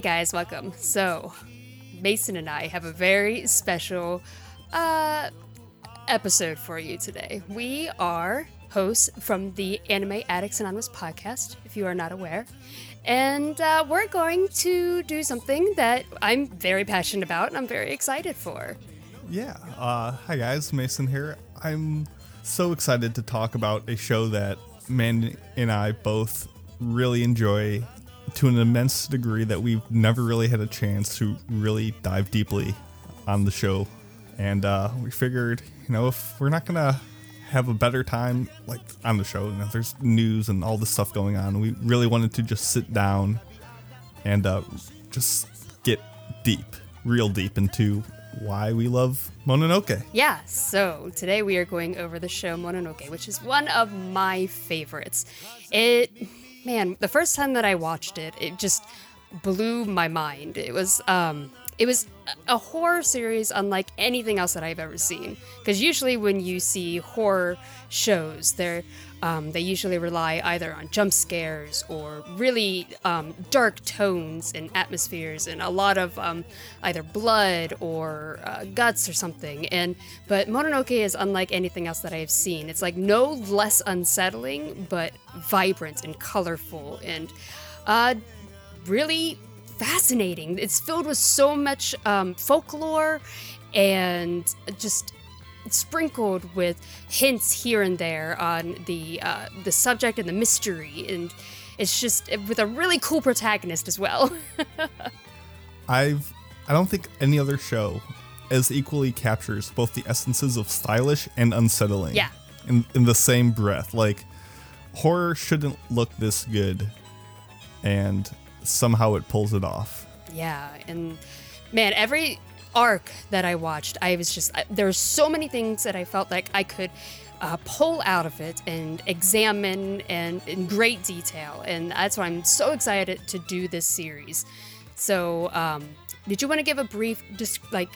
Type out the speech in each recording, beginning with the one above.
Hey guys, welcome. So, Mason and I have a very special uh, episode for you today. We are hosts from the Anime Addicts Anonymous podcast, if you are not aware. And uh, we're going to do something that I'm very passionate about and I'm very excited for. Yeah. Uh, hi, guys. Mason here. I'm so excited to talk about a show that Man and I both really enjoy to an immense degree that we've never really had a chance to really dive deeply on the show. And uh, we figured, you know, if we're not to have a better time like on the show, you know, there's news and all this stuff going on. We really wanted to just sit down and uh, just get deep, real deep into why we love Mononoke. Yeah, so today we are going over the show Mononoke, which is one of my favorites. It, man, the first time that I watched it, it just blew my mind. It was, um, it was a horror series unlike anything else that I've ever seen. Because usually when you see horror shows, they're um, they usually rely either on jump scares or really um, dark tones and atmospheres and a lot of um, either blood or uh, guts or something. And but Mononoke is unlike anything else that I have seen. It's like no less unsettling, but vibrant and colorful and uh, really fascinating. It's filled with so much um, folklore and just sprinkled with hints here and there on the uh, the subject and the mystery, and it's just with a really cool protagonist as well. I've I don't think any other show as equally captures both the essences of stylish and unsettling. Yeah. In in the same breath. Like horror shouldn't look this good and somehow it pulls it off. Yeah, and man, every arc that I watched, I was just there. Were so many things that I felt like I could uh, pull out of it and examine and in great detail, and that's why I'm so excited to do this series. So, um, did you want to give a brief, just like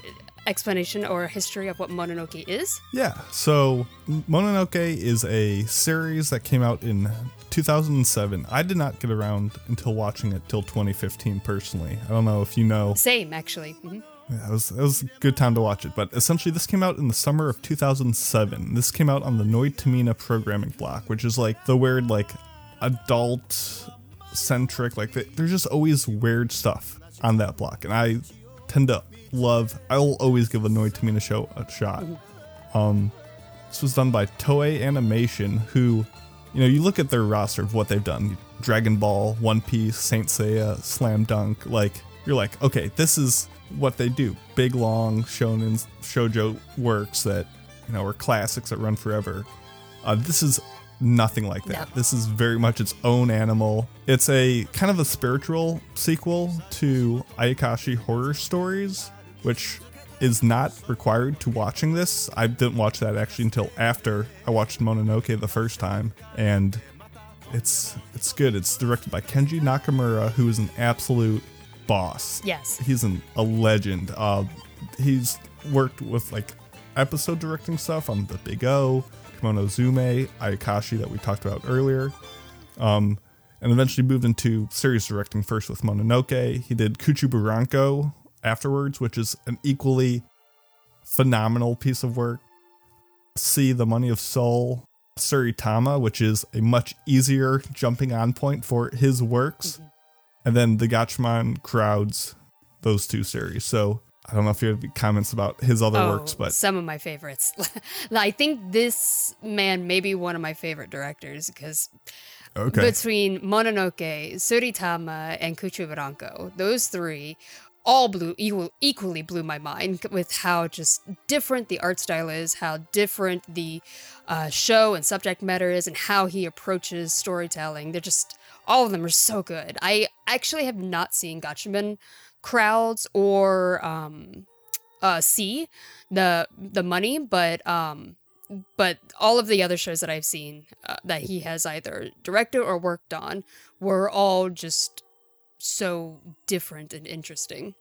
explanation or history of what Mononoke is? Yeah. So Mononoke is a series that came out in 2007. I did not get around until watching it till 2015 personally. I don't know if you know. Same, actually. Mm-hmm. Yeah, it was, it was a good time to watch it. But essentially, this came out in the summer of 2007. This came out on the Noitamina programming block, which is like the weird, like, adult centric, like, the, there's just always weird stuff on that block. And I tend to love, I'll always give a Noitamina show a shot. Um, this was done by Toei Animation, who, you know, you look at their roster of what they've done Dragon Ball, One Piece, Saint Seiya, Slam Dunk, like, you're like, okay, this is what they do. Big, long shonen shojo works that you know are classics that run forever. Uh, this is nothing like that. No. This is very much its own animal. It's a kind of a spiritual sequel to Ayakashi Horror Stories, which is not required to watching this. I didn't watch that actually until after I watched Mononoke the first time, and it's it's good. It's directed by Kenji Nakamura, who is an absolute boss. Yes. He's an, a legend. Uh, he's worked with like episode directing stuff on The Big O, Kemonozume, Ayakashi that we talked about earlier. Um, and eventually moved into series directing first with Mononoke. He did Kuchiburanko afterwards, which is an equally phenomenal piece of work. C The Money of Soul, Tsuritama, which is a much easier jumping on point for his works. Mm-hmm and then the Gatchaman crowds those two series. So I don't know if you have comments about his other oh, works, but some of my favorites. I think this man may be one of my favorite directors because okay. between Mononoke, Tsuritama, and Kuchiburanko, those three all blew equal, equally blew my mind with how just different the art style is, how different the uh, show and subject matter is, and how he approaches storytelling. They're just all of them are so good. I actually have not seen Gatchaman crowds or um, uh, see the the money, but um, but all of the other shows that I've seen uh, that he has either directed or worked on were all just so different and interesting.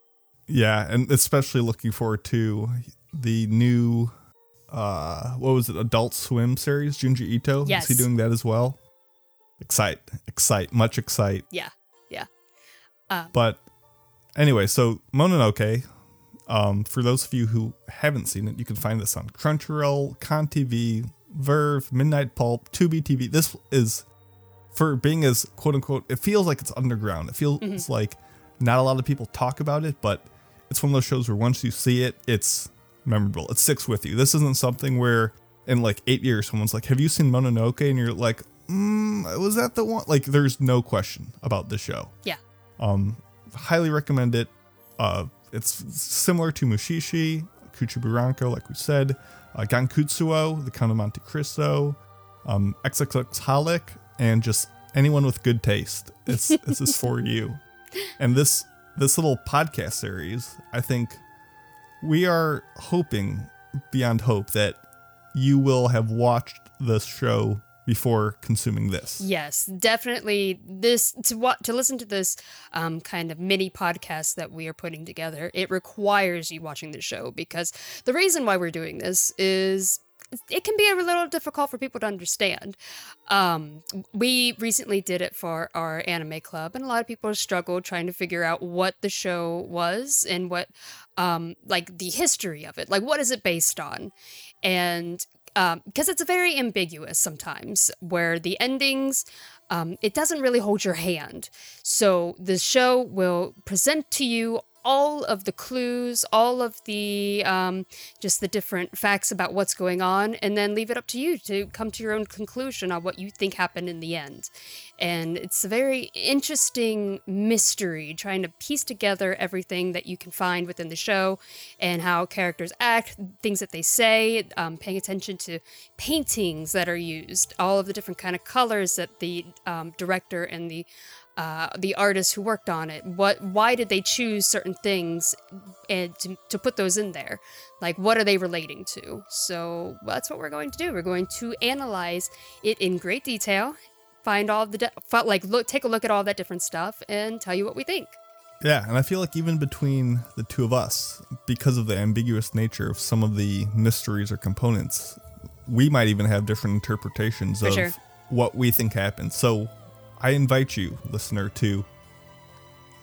Yeah, and especially looking forward to the new uh what was it, Adult Swim series, Junji Ito. Yes. Is he doing that as well? Excite, excite, much excite. Yeah, yeah. Uh, but Anyway, so Mononoke, um, for those of you who haven't seen it, you can find this on Crunchyroll, Con TV, VRV, Midnight Pulp, Tubi TV. This is for being as quote unquote. It feels like it's underground. It feels Mm-hmm. like not a lot of people talk about it, but it's one of those shows where once you see it, it's memorable. It sticks with you. This isn't something where in like eight years someone's like, "Have you seen Mononoke?" and you're like, mm, "Was that the one?" Like, there's no question about the show Yeah. Um, highly recommend it. Uh, it's similar to Mushishi, Kuchiburanko, like we said, uh, Gankutsuou, The Count of Monte Cristo, um, XXX Holic, and just anyone with good taste. It's this is for you. And this this little podcast series, I think we are hoping beyond hope that you will have watched this show before consuming this. Yes, definitely. This to what to listen to this um, kind of mini podcast that we are putting together. It requires you watching the show because the reason why we're doing this is it can be a little difficult for people to understand. Um, we recently did it for our anime club, and a lot of people struggled trying to figure out what the show was and what, um, like the history of it, like what is it based on, and because it's very ambiguous sometimes, where the endings. Um, it doesn't really hold your hand. So the show will present to you all of the clues, all of the um, just the different facts about what's going on, and then leave it up to you to come to your own conclusion on what you think happened in the end. And it's a very interesting mystery trying to piece together everything that you can find within the show and how characters act, things that they say, um, paying attention to paintings that are used, all of the different kind of colors that the um, director and the uh, the artists who worked on it. What? Why did they choose certain things and to, to put those in there? Like, what are they relating to? So that's what we're going to do. We're going to analyze it in great detail, find all the de- like look, take a look at all that different stuff, and tell you what we think. Yeah, and I feel like even between the two of us, because of the ambiguous nature of some of the mysteries or components, we might even have different interpretations For of sure. what we think happened. So I invite you, listener, to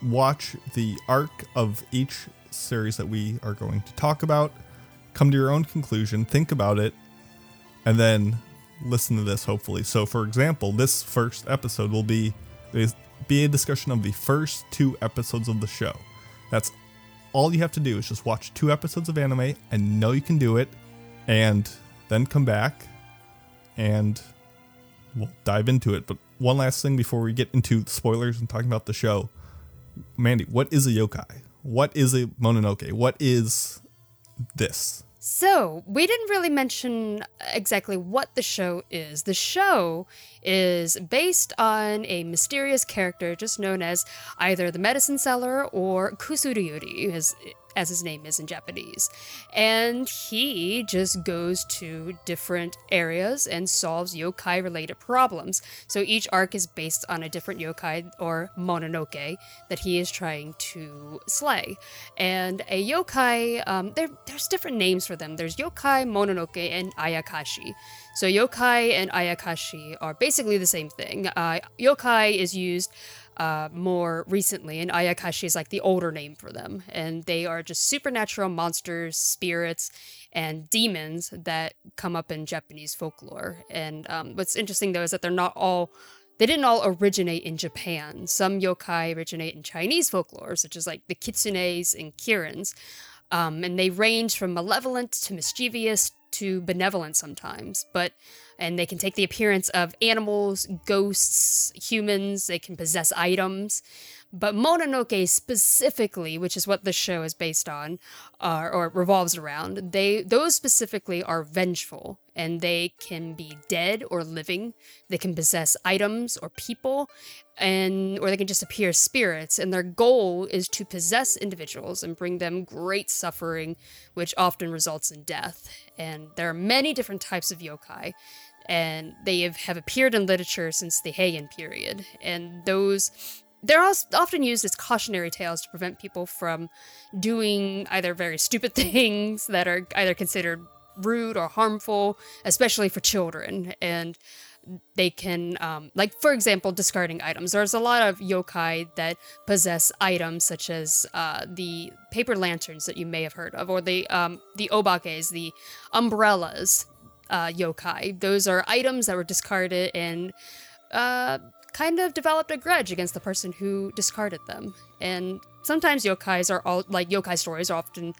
watch the arc of each series that we are going to talk about, come to your own conclusion, think about it, and then listen to this hopefully. So for example, this first episode will be be a discussion of the first two episodes of the show. That's all you have to do is just watch two episodes of anime and know you can do it and then come back and we'll dive into it. But one last thing before we get into spoilers and talking about the show. Mandi, what is a yokai? What is a mononoke? What is this? So, we didn't really mention exactly what the show is. The show is based on a mysterious character just known as either the medicine seller or Kusuriuri, as, as his name is in Japanese. And he just goes to different areas and solves yokai related problems. So, each arc is based on a different yokai or mononoke that he is trying to slay. And a yokai, um, there, there's different names for them. There's yokai, mononoke, and ayakashi. So yokai and ayakashi are basically the same thing. Uh, yokai is used uh, more recently, and ayakashi is like the older name for them. And they are just supernatural monsters, spirits, and demons that come up in Japanese folklore. And um, what's interesting though is that they're not all they didn't all originate in Japan. Some yokai originate in Chinese folklore, such as like the kitsunes and kirins. Um, and they range from malevolent to mischievous to benevolent sometimes. But and they can take the appearance of animals, ghosts, humans. They can possess items. But Mononoke specifically, which is what the show is based on, uh, or revolves around, they those specifically are vengeful, and they can be dead or living. They can possess items or people, and or they can just appear as spirits. And their goal is to possess individuals and bring them great suffering, which often results in death. And there are many different types of yokai and they have, have appeared in literature since the Heian period. And those they're often used as cautionary tales to prevent people from doing either very stupid things that are either considered rude or harmful, especially for children. And they can, um, like for example, discarding items. There's a lot of yokai that possess items such as uh, the paper lanterns that you may have heard of, or the um, the obakes, the umbrellas uh, yokai. Those are items that were discarded and uh, kind of developed a grudge against the person who discarded them. And sometimes yokais are all like yokai stories are often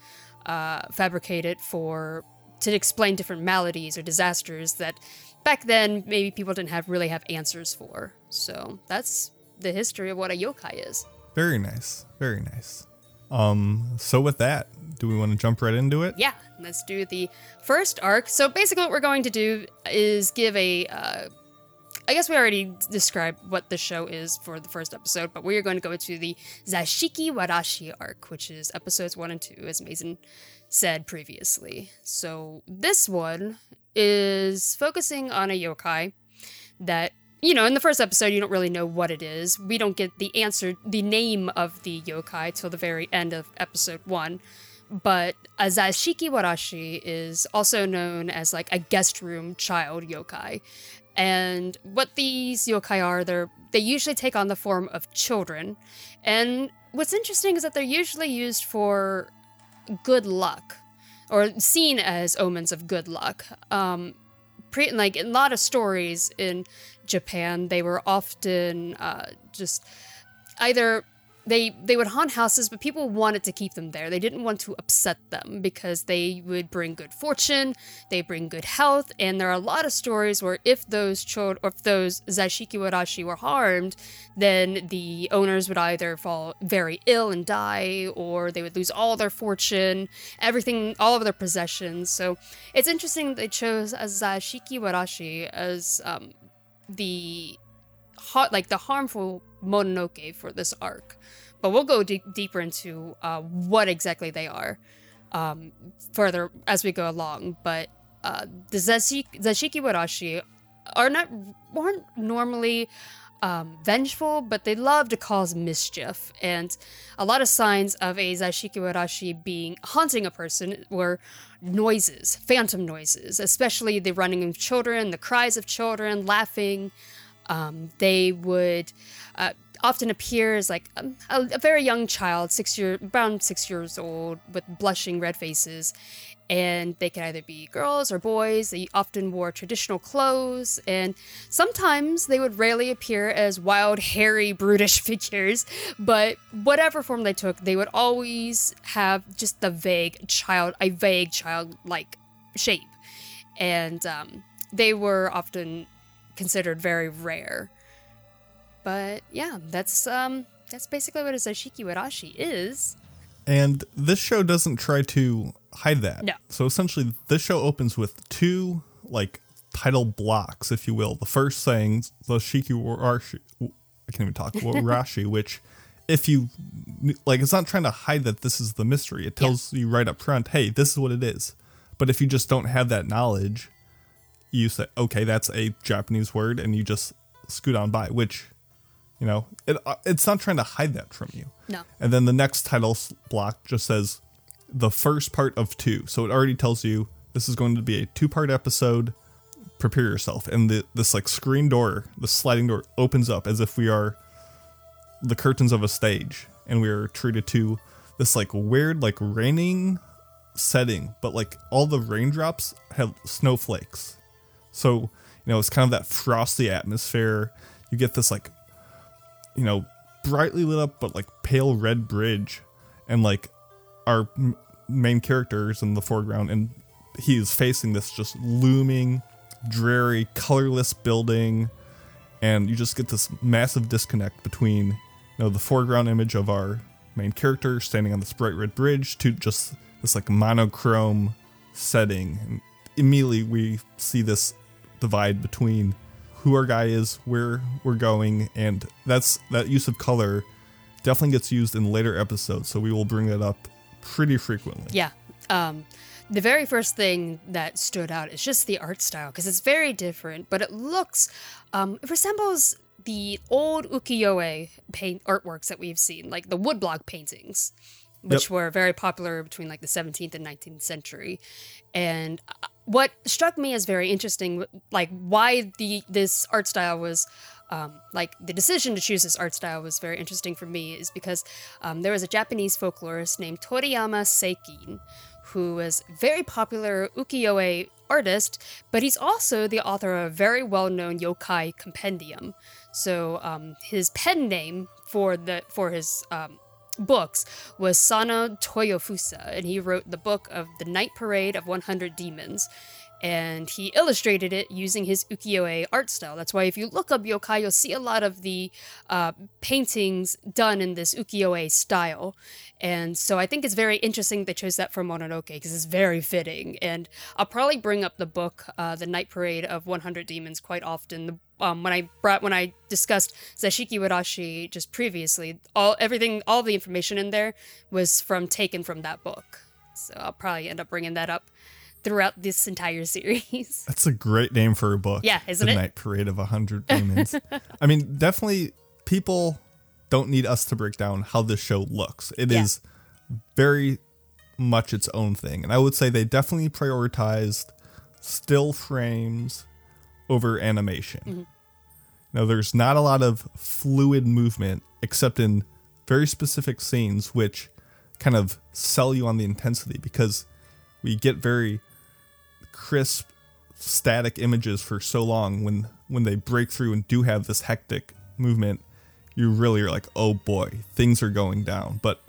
uh, fabricated for to explain different maladies or disasters that back then maybe people didn't have really have answers for. So that's the history of what a yokai is. Very nice. Very nice. Um, so with that, do we want to jump right into it? Yeah, let's do the first arc. So basically, what we're going to do is give a. Uh, I guess we already described what the show is for the first episode, but we are going to go to the Zashiki Warashi arc, which is episodes one and two, as Mason said previously. So this one is focusing on a yokai that you know, in the first episode, you don't really know what it is. We don't get the answer, the name of the yokai till the very end of episode one. But a Zashiki Warashi is also known as like a guest room child yokai. And what these yokai are, they're they usually take on the form of children. And what's interesting is that they're usually used for good luck or seen as omens of good luck. Um, pre- like in a lot of stories in Japan, they were often uh, just either they they would haunt houses, but people wanted to keep them there. They didn't want to upset them because they would bring good fortune, they bring good health, and there are a lot of stories where if those children or if those Zashiki Warashi were harmed, then the owners would either fall very ill and die, or they would lose all their fortune, everything, all of their possessions. So it's interesting they chose a Zashiki Warashi as um, the hot like the harmful Mononoke for this arc. But we'll go d- deeper into uh, what exactly they are um, further as we go along. But uh, the Zashiki, Zashiki Warashi are not aren't normally um, vengeful, but they love to cause mischief. And a lot of signs of a Zashiki Warashi being haunting a person were noises, phantom noises, especially the running of children, the cries of children, laughing. Um, they would uh, often appear as like um, a, a, very young child, six year, around six years old, with blushing red faces, and they can either be girls or boys. They often wore traditional clothes, and sometimes they would rarely appear as wild, hairy, brutish figures. But whatever form they took, they would always have just the vague child, a vague childlike shape, and um, they were often considered very rare. But yeah, that's um that's basically what a Zashiki Warashi is. And this show doesn't try to hide that. No. So essentially this show opens with two like title blocks, if you will. The first saying Zashiki Warashi I can't even talk Warashi, which if you like it's not trying to hide that this is the mystery. It tells yeah. you right up front, hey, this is what it is. But if you just don't have that knowledge, you say, okay, that's a Japanese word, and you just scoot on by, which you know, it uh, it's not trying to hide that from you. No. And then the next title block just says the first part of two. So it already tells you this is going to be a two part episode. Prepare yourself. And the, this like screen door, the sliding door opens up as if we are the curtains of a stage and we are treated to this like weird, like raining setting, but like all the raindrops have snowflakes. So, you know, it's kind of that frosty atmosphere. You get this like you know, brightly lit up but like pale red bridge, and like our m- main characters in the foreground, and he is facing this just looming, dreary, colorless building, and you just get this massive disconnect between you know the foreground image of our main character standing on this bright red bridge to just this like monochrome setting. And immediately we see this divide between who our guy is, where we're going, and that's that use of color definitely gets used in later episodes. So we will bring that up pretty frequently. Yeah. Um, the very first thing that stood out is just the art style because it's very different, but it looks, um, it resembles the old ukiyo-e paint artworks that we've seen, like the woodblock paintings, which yep. were very popular between like the 17th and 19th century. And what struck me as very interesting, like why the this art style was um, like the decision to choose this art style was very interesting for me is because um, there was a Japanese folklorist named Toriyama Sekien who was very popular ukiyo-e artist, but he's also the author of a very well-known yokai compendium. So um, his pen name for the for his um, books was Sano Toyofusa, and he wrote the book of the Night Parade of 100 Demons and he illustrated it using his ukiyo-e art style. That's why if you look up yokai, you'll see a lot of the uh, paintings done in this ukiyo-e style. And so I think it's very interesting they chose that for Mononoke because it's very fitting. And I'll probably bring up the book, uh, The Night Parade of 100 Demons, quite often. Um, when I brought when I discussed Zashiki Warashi just previously, all everything, all the information in there was from taken from that book. So I'll probably end up bringing that up throughout this entire series. That's a great name for a book. Yeah, isn't the it? Night Parade of a Hundred Demons. I mean, definitely people don't need us to break down how this show looks. It is Yeah. very much its own thing. And I would say they definitely prioritized still frames over animation. Mm-hmm. Now, there's not a lot of fluid movement except in very specific scenes, which kind of sell you on the intensity because we get very crisp static images for so long when when they break through and do have this hectic movement you really are like oh boy things are going down but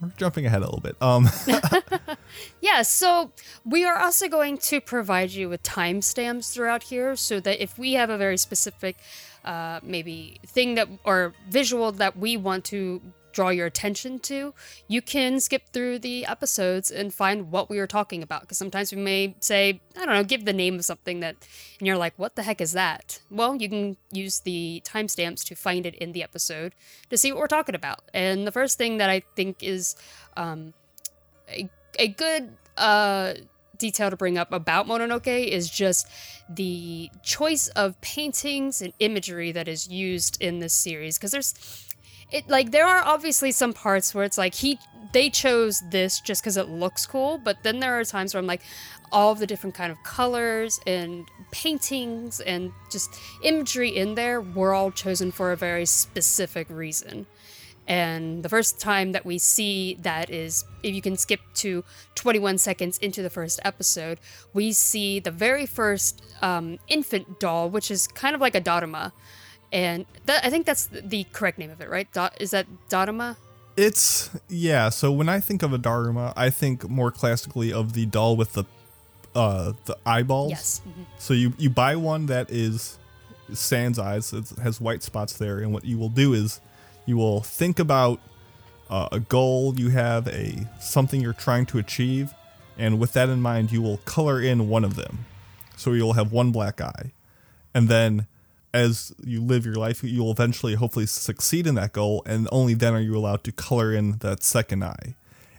we're jumping ahead a little bit. Um Yeah, so we are also going to provide you with timestamps throughout here so that if we have a very specific uh, maybe thing that or visual that we want to draw your attention to, you can skip through the episodes and find what we are talking about. Because sometimes we may say, I don't know, give the name of something that, and you're like, what the heck is that? Well, you can use the timestamps to find it in the episode to see what we're talking about. And the first thing that I think is um, a, a good uh, detail to bring up about Mononoke is just the choice of paintings and imagery that is used in this series. Because there's it like there are obviously some parts where it's like he they chose this just because it looks cool, but then there are times where I'm like all the different kind of colors and paintings and just imagery in there were all chosen for a very specific reason. And the first time that we see that is if you can skip to 21 seconds into the first episode, we see the very first um, infant doll, which is kind of like a Dharma. And that, I think that's the correct name of it, right? Da- is that Dharma? it's yeah so when i think of a daruma i think more classically of the doll with the uh the eyeballs Yes. Mhm. So you you buy one that is sans eyes. It has white spots there, and what you will do is you will think about uh, a goal you have, a something you're trying to achieve, and with that in mind, you will color in one of them. So you'll have one black eye, and then as you live your life, you'll eventually hopefully succeed in that goal, and only then are you allowed to color in that second eye.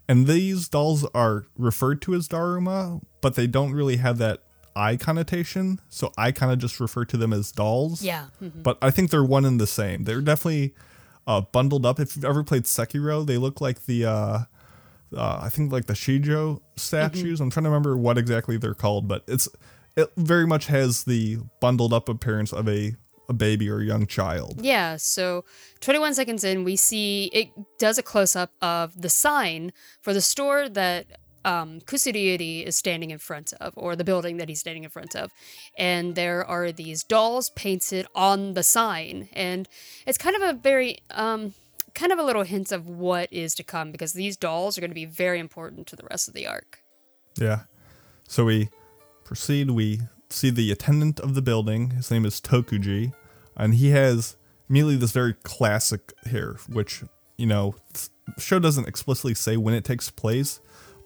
And these dolls are referred to as Daruma, but they don't really have that eye connotation. So I kind of just refer to them as dolls. Yeah. mhm. But I think they're one and the same. They're definitely uh, bundled up. If you've ever played Sekiro, they look like the, uh, uh, I think like the Shijo statues. I'm trying to remember what exactly they're called, but it's it very much has the bundled up appearance of a, a baby or a young child. Yeah, so 21 seconds in, we see it does a close up of the sign for the store that um, Kusuriuri is standing in front of, or the building that he's standing in front of. And there are these dolls painted on the sign. And it's kind of a very, um, kind of a little hint of what is to come because these dolls are going to be very important to the rest of the arc. Yeah. So we proceed. We see the attendant of the building. His name is Tokuji, and he has immediately this very classic hair, which you know, show doesn't explicitly say when it takes place,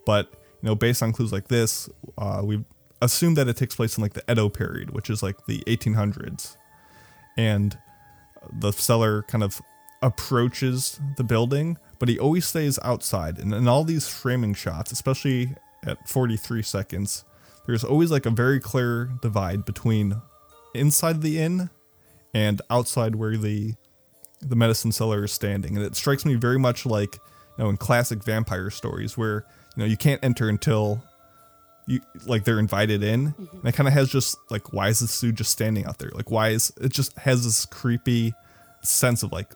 but you know, based on clues like this, uh, we assume that it takes place in like the Edo period, which is like the 1800s, and the seller kind of approaches the building, but he always stays outside. And in all these framing shots, especially at 43 seconds, there's always like a very clear divide between inside the inn and outside where the the medicine seller is standing. And it strikes me very much like, you know, in classic vampire stories where, you know, you can't enter until you like they're invited in. Mm-hmm. And it kind of has just like why is this dude just standing out there? Like why is it just has this creepy sense of like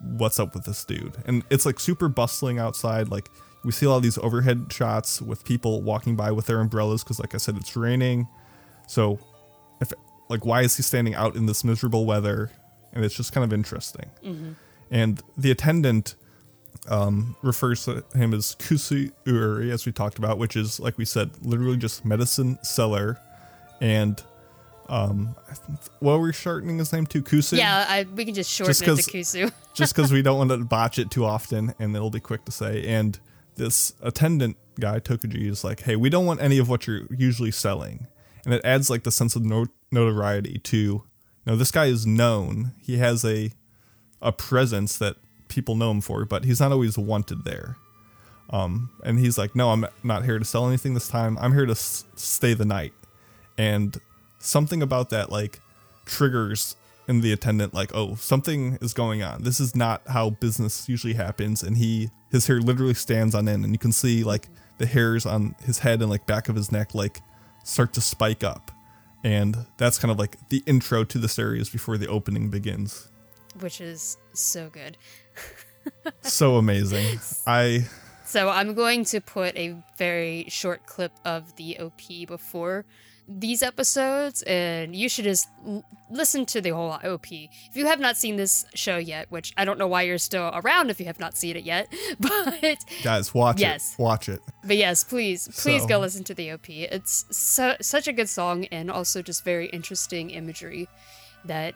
what's up with this dude? And it's like super bustling outside. Like we see a lot of these overhead shots with people walking by with their umbrellas because like I said it's raining. So like why is he standing out in this miserable weather? And it's just kind of interesting. And the attendant um, refers to him as Kusu Uri, as we talked about, which is, like we said, literally just medicine seller. And um, what were we shortening his name to? Kusu? Yeah, I, we can just shorten Just it to Kusu. just because we don't want to botch it too often and it'll be quick to say. And this attendant guy, Tokuji, is like, hey, we don't want any of what you're usually selling. And it adds like the sense of no- notoriety to, you know, this guy is known. He has a a presence that people know him for, but he's not always wanted there. Um, and he's like, no, I'm not here to sell anything this time. I'm here to s- stay the night. And something about that, like, triggers in the attendant, like, oh, something is going on. This is not how business usually happens. And he, his hair literally stands on end, and you can see, like, the hairs on his head and, like, back of his neck, like, start to spike up. And that's kind of like the intro to the series before the opening begins. which is so good. So amazing. I So I'm going to put a very short clip of the OP before these episodes, and you should just l- listen to the whole OP. If you have not seen this show yet, which I don't know why you're still around if you have not seen it yet, but guys watch Yes. it. Watch it. but yes, please please So- go listen to the OP. It's so, such a good song and also just very interesting imagery that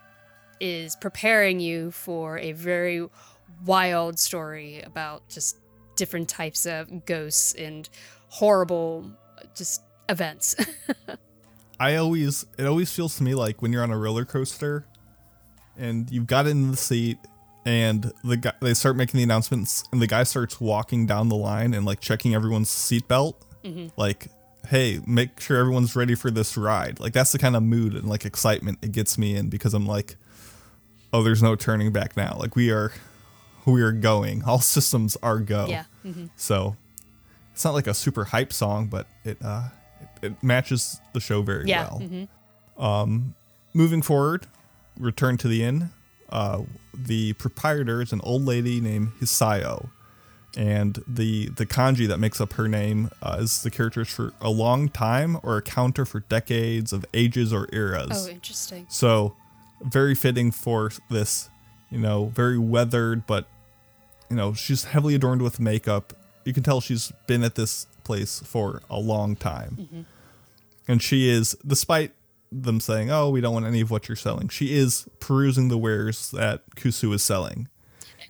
is preparing you for a very wild story about just different types of ghosts and horrible just events. I always it always feels to me like when you're on a roller coaster and you've got in the seat and the guy they start making the announcements and the guy starts walking down the line and like checking everyone's seatbelt. Like, hey, make sure everyone's ready for this ride. Like that's the kind of mood and like excitement it gets me in because I'm like, oh, there's no turning back now. Like we are we are going. All systems are go. yeah. hmm So it's not like a super hype song, but it uh it, matches the show very Yeah. well. hmm Moving forward, return to the inn. Uh, the proprietor is an old lady named Hisayo, and the the kanji that makes up her name uh, is the characters for a long time or a counter for decades of ages or eras. Oh, interesting. So, very fitting for this, you know, very weathered, but, you know, she's heavily adorned with makeup. You can tell she's been at this place for a long time. Mm-hmm. And she is, despite them saying, oh, we don't want any of what you're selling, she is perusing the wares that Kusu is selling.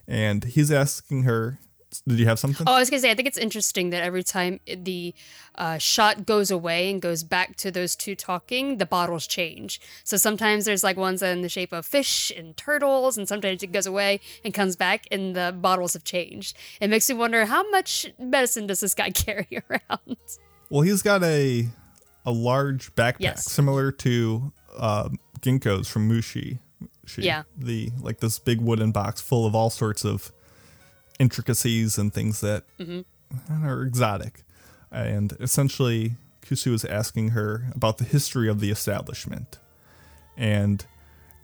And he's asking her, did you have something? Oh, I was gonna say, I think it's interesting that every time the uh, shot goes away and goes back to those two talking, the bottles change. So sometimes there's like ones in the shape of fish and turtles, and sometimes it goes away and comes back, and the bottles have changed. It makes me wonder how much medicine does this guy carry around? Well, he's got a a large backpack Yes. similar to uh, Ginko's from Mushi. She- Yeah. The like this big wooden box full of all sorts of intricacies and things that are exotic. And essentially, Kusu is asking her about the history of the establishment. And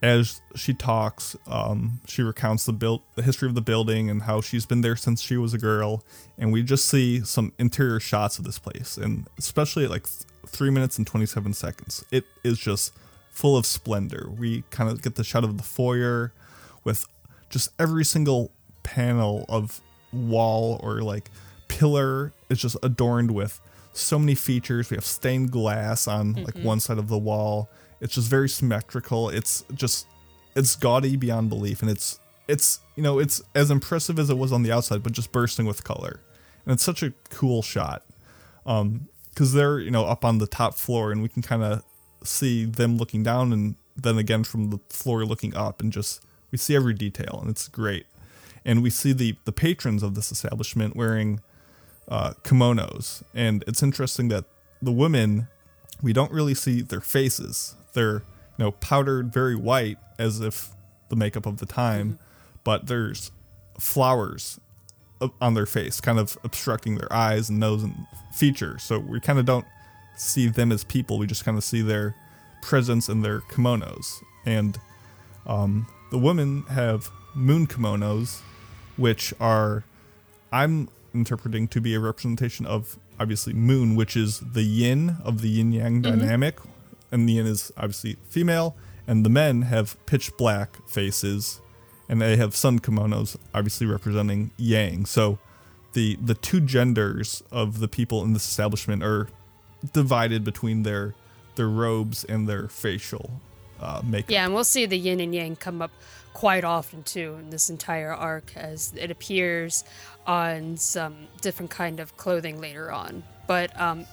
as she talks, um, she recounts the build, the history of the building, and how she's been there since she was a girl. And we just see some interior shots of this place, and especially at like th- three minutes and twenty-seven seconds, it is just full of splendor. We kind of get the shot of the foyer with just every single panel of wall or like pillar is just adorned with so many features. We have stained glass on like one side of the wall. It's just very symmetrical. It's just it's gaudy beyond belief and it's it's you know it's as impressive as it was on the outside but just bursting with color. And it's such a cool shot. Um cuz they're, you know, up on the top floor and we can kind of see them looking down and then again from the floor looking up and just we see every detail and it's great. And we see the the patrons of this establishment wearing uh, kimonos, and it's interesting that the women we don't really see their faces. They're you know powdered very white as if the makeup of the time, but there's flowers on their face, kind of obstructing their eyes and nose and features. So we kind of don't see them as people. We just kind of see their presence and their kimonos. And um, the women have moon kimonos, which are, I'm interpreting to be a representation of obviously moon, which is the yin of the yin yang dynamic. And the yin is obviously female, and the men have pitch black faces, and they have sun kimonos, obviously representing yang. So the the two genders of the people in this establishment are divided between their their robes and their facial uh, makeup. Yeah, and we'll see the yin and yang come up quite often too in this entire arc as it appears on some different kind of clothing later on. But um,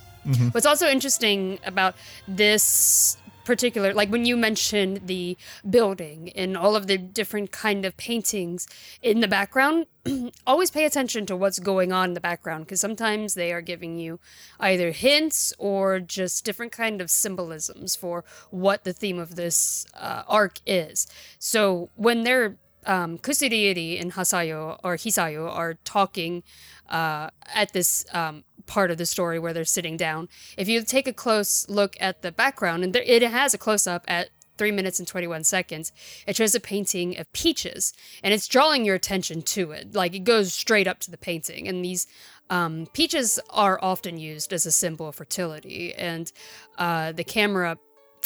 what's also interesting about this particular like when you mentioned the building and all of the different kind of paintings in the background always pay attention to what's going on in the background because sometimes they are giving you either hints or just different kind of symbolisms for what the theme of this uh, arc is. So when they're um, and Hasayo or Hisayo are talking uh, at this um, part of the story where they're sitting down. If you take a close look at the background, and there, it has a close up at three minutes and 21 seconds, it shows a painting of peaches, and it's drawing your attention to it. Like it goes straight up to the painting, and these um, peaches are often used as a symbol of fertility, and uh, the camera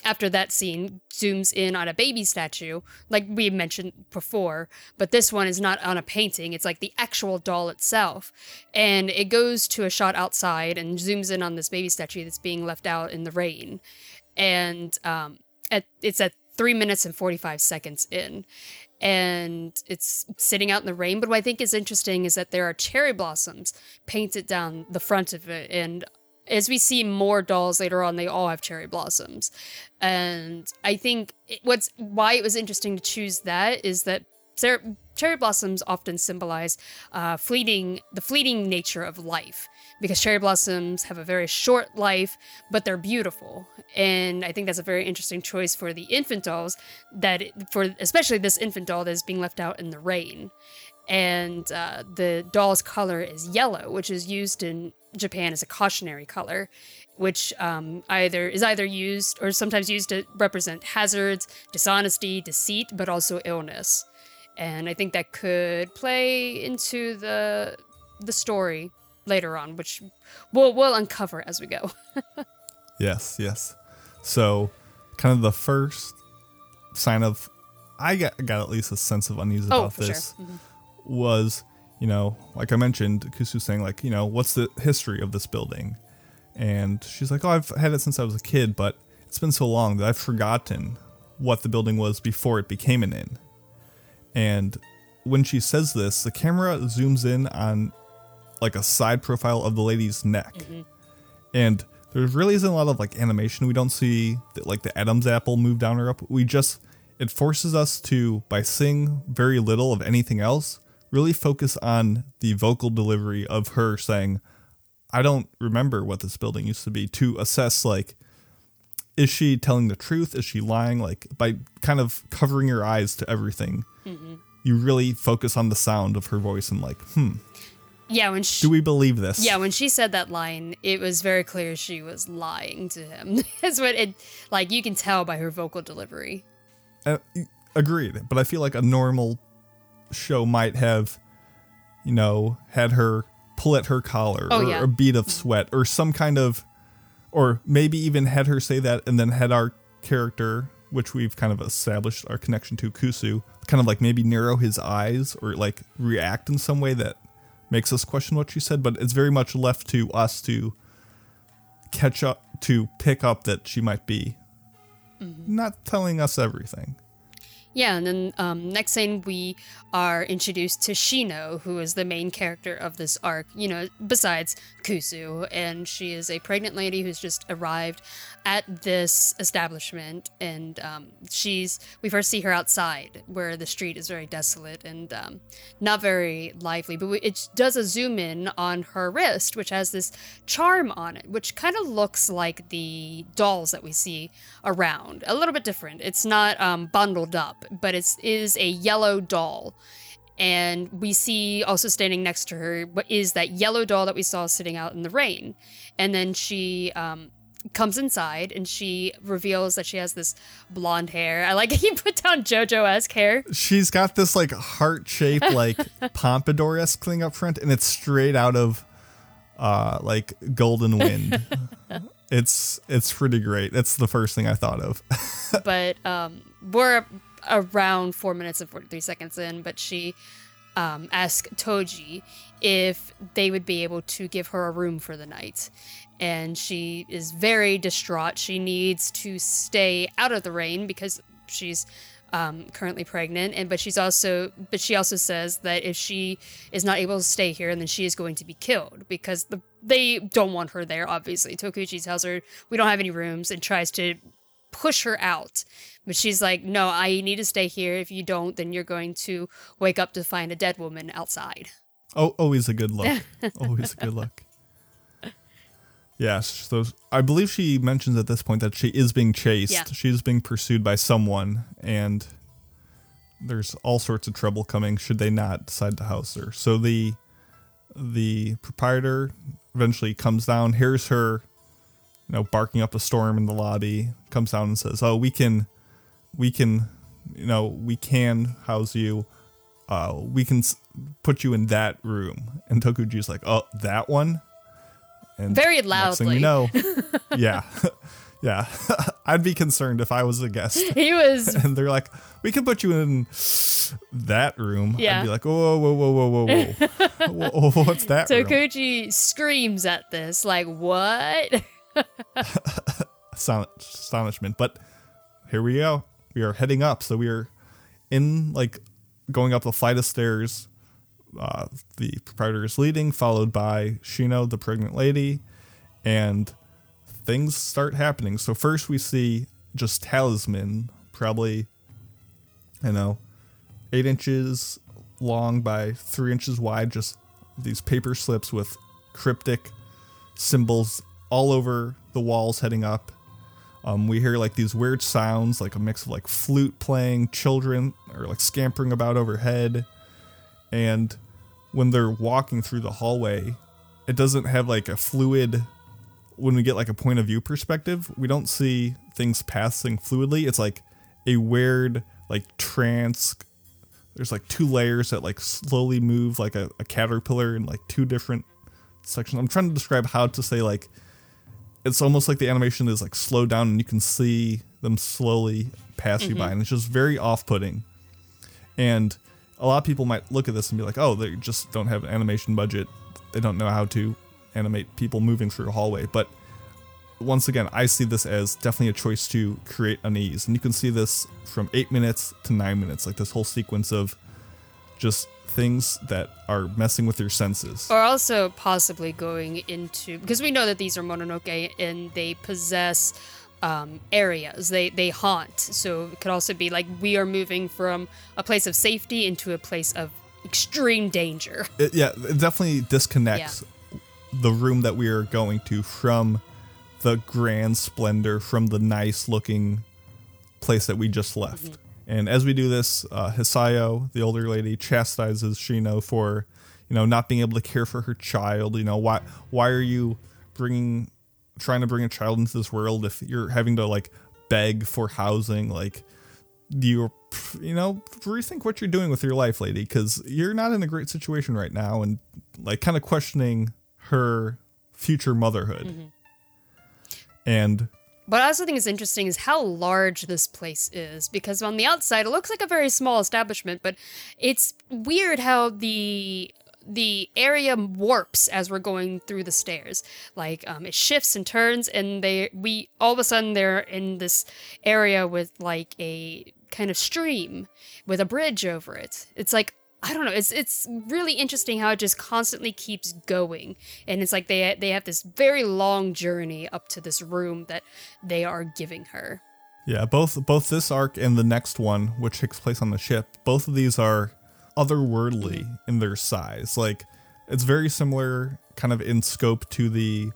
after that scene zooms in on a baby statue like we mentioned before but this one is not on a painting it's like the actual doll itself. And it goes to a shot outside and zooms in on this baby statue that's being left out in the rain. And um, at, it's at three minutes and 45 seconds in. And it's sitting out in the rain but what i think is interesting is that there are cherry blossoms painted down the front of it and as we see more dolls later on, they all have cherry blossoms, and I think it, what's why it was interesting to choose that is that cer- cherry blossoms often symbolize uh, fleeting the fleeting nature of life. Because cherry blossoms have a very short life, but they're beautiful, and I think that's a very interesting choice for the infant dolls that it- for especially this infant doll that is being left out in the rain and uh, the doll's color is yellow, which is used in Japan as a cautionary color, which um, either is either used or sometimes used to represent hazards, dishonesty, deceit, but also illness. And I think that could play into the the story later on, which we'll we'll uncover as we go. Yes, yes. So, kind of the first sign of I got, got at least a sense of unease Oh, about for sure. this was, you know, like I mentioned, Kusu saying like, you know, what's the history of this building? And she's like, oh, I've had it since I was a kid, but it's been so long that I've forgotten what the building was before it became an inn. And when she says this, the camera zooms in on like a side profile of the lady's neck. Mm-hmm. And there really isn't a lot of like animation. We don't see the, like the Adam's apple move down or up. We just it forces us to by seeing very little of anything else, really focus on the vocal delivery of her saying, "I don't remember what this building used to be." To assess like is she telling the truth? Is she lying? Like by kind of covering your eyes to everything, you really focus on the sound of her voice and like, hmm, yeah, when she, do we believe this? Yeah, when she said that line, it was very clear she was lying to him. That's what it like you can tell by her vocal delivery. Uh, agreed, but I feel like a normal show might have, you know, had her pull at her collar Oh, or yeah. a bead of sweat or some kind of, or maybe even had her say that and then had our character, which we've kind of established our connection to Kusu, kind of like maybe narrow his eyes or like react in some way that makes us question what she said. But it's very much left to us to catch up to pick up that she might be Mm-hmm. not telling us everything. Yeah, and then um, next scene we are introduced to Shino, who is the main character of this arc. You know, besides Kusu, and she is a pregnant lady who's just arrived at this establishment, and um, she's we first see her outside where the street is very desolate and um, not very lively, but it does a zoom in on her wrist, which has this charm on it, which kind of looks like the dolls that we see around. A little bit different. It's not um, bundled up, but it's is a yellow doll. And we see also standing next to her what is that yellow doll that we saw sitting out in the rain. And then she um, comes inside and she reveals that she has this blonde hair. I like he put down JoJo esque hair. She's got this like heart shaped like pompadour esque thing up front, and it's straight out of uh like Golden Wind. it's it's pretty great. It's the first thing I thought of. but um, we're around four minutes and 43 seconds in, but she um, asked Tokuji if they would be able to give her a room for the night. And she is very distraught. She needs to stay out of the rain because she's um, currently pregnant, and but she's also but she also says that if she is not able to stay here, then she is going to be killed because the they don't want her there. Obviously, Tokuji tells her we don't have any rooms and tries to push her out. But she's like, no, I need to stay here. If you don't, then you're going to wake up to find a dead woman outside. Oh, always a good look. always a good look. Yes, so I believe she mentions at this point that she is being chased. Yeah. She's being pursued by someone, and there's all sorts of trouble coming should they not decide to house her. So the the proprietor eventually comes down, hears her, you know, barking up a storm in the lobby, comes down and says, "Oh, we can, we can, you know, we can house you. Uh, we can s- put you in that room." And Tokuji's like, "Oh, that one." And Very loudly. you know, yeah, yeah, I'd be concerned if I was a guest. He was And they're like, "We can put you in that room." Yeah. I'd be like, "Whoa, whoa, whoa, whoa, whoa, whoa! whoa what's that?" room? Screams at this, like, what? Aston- astonishment. But here we go. We are heading up. So we are in like going up the flight of stairs. Uh, the proprietor is leading, followed by Shino, the pregnant lady, and things start happening. So first we see just talisman, probably, you know, eight inches long by three inches wide, just these paper slips with cryptic symbols all over the walls heading up. Um, we hear like these weird sounds, like a mix of like flute playing, children or like scampering about overhead. And when they're walking through the hallway, it doesn't have like a fluid. When we get like a point of view perspective, we don't see things passing fluidly. It's like a weird, like trance. There's like two layers that like slowly move like a, a caterpillar in like two different sections. I'm trying to describe how to say like it's almost like the animation is like slowed down and you can see them slowly pass you by mm-hmm. and it's just very off-putting. And a lot of people might look at this and be like oh they just don't have an animation budget. They don't know how to animate people moving through a hallway. But once again i see this as definitely a choice to create unease. And you can see this from eight minutes to nine minutes like this whole sequence of just things that are messing with your senses or also possibly going into because we know that these are Mononoke and they possess um, areas. They they haunt. So it could also be like we are moving from a place of safety into a place of extreme danger. it, yeah, it definitely disconnects the room that we are going to from the grand splendor, from the nice looking place that we just left. And as we do this, uh, Hisayo, the older lady, chastises Shino for, you know, not being able to care for her child. You know, why why are you bringing, trying to bring a child into this world if you're having to like beg for housing? Like, you you know rethink what you're doing with your life lady because you're not in a great situation right now and like kind of questioning her future motherhood and What I also think is interesting is how large this place is because on the outside it looks like a very small establishment, but it's weird how the the area warps as we're going through the stairs. Like um, it shifts and turns, and they we all of a sudden they're in this area with like a kind of stream with a bridge over it. It's like I don't know. It's it's really interesting how it just constantly keeps going, and it's like they they have this very long journey up to this room that they are giving her. yeah both both this arc and the next one which takes place on the ship both of these are otherworldly in their size like it's very similar kind of in scope to the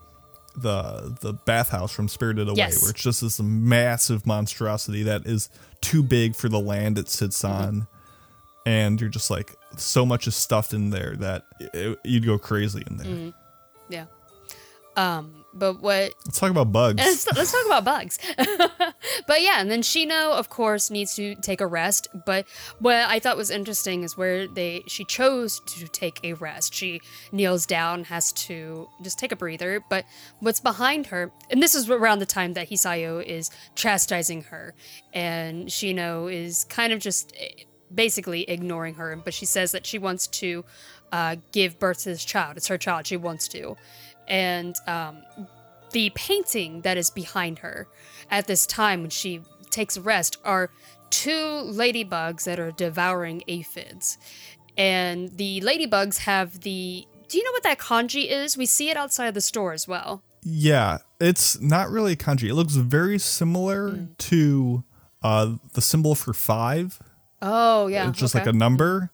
the the bathhouse from spirited away Yes. where it's just this massive monstrosity that is too big for the land it sits mm-hmm. on and you're just like so much is stuffed in there that it, you'd go crazy in there Yeah. Um, but what Let's talk about bugs. let's, let's talk about bugs. but yeah, and then Shino, of course, needs to take a rest. But what I thought was interesting is where they she chose to take a rest. She kneels down, has to just take a breather. But what's behind her, and this is around the time that Hisayo is chastising her, and Shino is kind of just basically ignoring her. But she says that she wants to uh, give birth to this child. It's her child. She wants to and um, the painting that is behind her at this time when she takes rest are two ladybugs that are devouring aphids. And the ladybugs have the. Do you know what that kanji is? We see it outside of the store as well. Yeah, it's not really a kanji. It looks very similar Hmm. to uh, the symbol for five. Oh, yeah. It's just okay. like a number,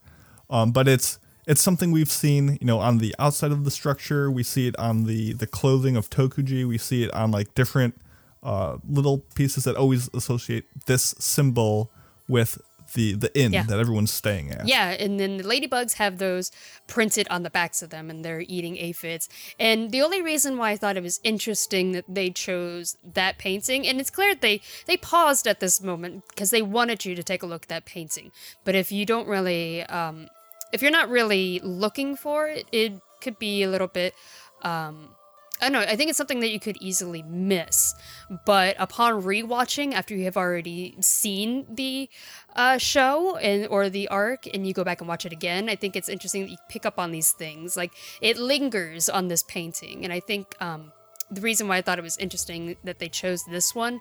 um, but it's it's something we've seen, you know, on the outside of the structure. We see it on the the clothing of Tokuji. We see it on like different uh, little pieces that always associate this symbol with the the inn Yeah. that everyone's staying at. Yeah, and then the ladybugs have those printed on the backs of them, and they're eating aphids. And the only reason why I thought it was interesting that they chose that painting, and it's clear that they they paused at this moment because they wanted you to take a look at that painting. But if you don't really, um, if you're not really looking for it, it could be a little bit. Um, I don't know. I think it's something that you could easily miss. But upon rewatching, after you have already seen the uh, show and or the arc, and you go back and watch it again, I think it's interesting that you pick up on these things. Like it lingers on this painting, and I think um, the reason why I thought it was interesting that they chose this one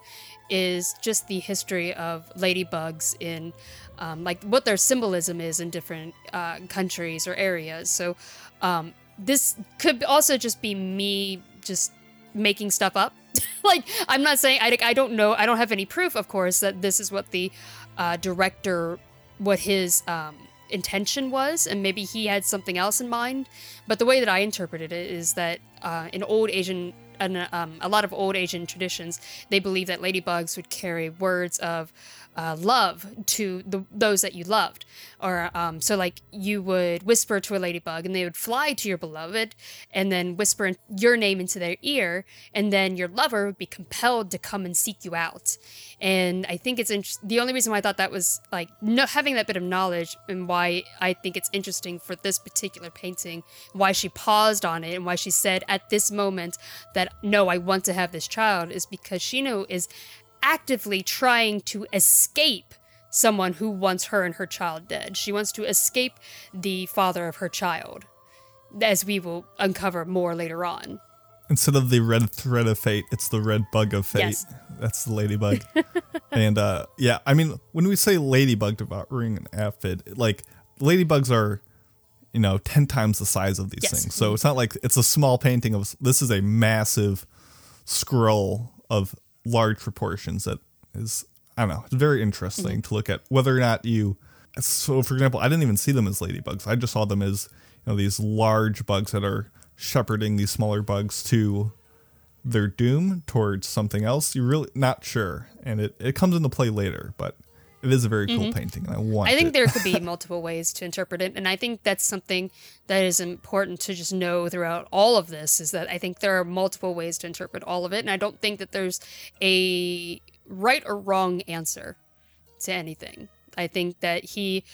is just the history of ladybugs in um, like what their symbolism is in different uh, countries or areas. So um, this could also just be me just making stuff up. like I'm not saying I, I don't know I don't have any proof, of course, that this is what the uh, director what his um, intention was, and maybe he had something else in mind. But the way that I interpreted it is that uh, in old Asian, and um, a lot of old Asian traditions, they believe that ladybugs would carry words of uh, love to the, those that you loved, or um, so like you would whisper to a ladybug, and they would fly to your beloved, and then whisper your name into their ear, and then your lover would be compelled to come and seek you out. And I think it's int- the only reason why I thought that was like no, having that bit of knowledge, and why I think it's interesting for this particular painting, why she paused on it, and why she said at this moment that no, I want to have this child, is because Shino is actively trying to escape someone who wants her and her child dead. She wants to escape the father of her child, as we will uncover more later on. Instead of the red thread of fate, it's the red bug of fate. Yes. That's the ladybug. and uh, yeah, I mean, when we say ladybug devouring an aphid, like ladybugs are, you know, ten times the size of these Yes. things. So it's not like it's a small painting of. This is a massive scroll of large proportions that is. I don't know. It's very interesting to look at whether or not you. So, for example, I didn't even see them as ladybugs. I just saw them as you know these large bugs that are shepherding these smaller bugs to their doom towards something else. You're really not sure, and it, it comes into play later. But it is a very cool painting, and I want. Mm-hmm. I think it. there could be multiple ways to interpret it, and I think that's something that is important to just know throughout all of this. Is that I think there are multiple ways to interpret all of it, and I don't think that there's a right or wrong answer to anything. I think that he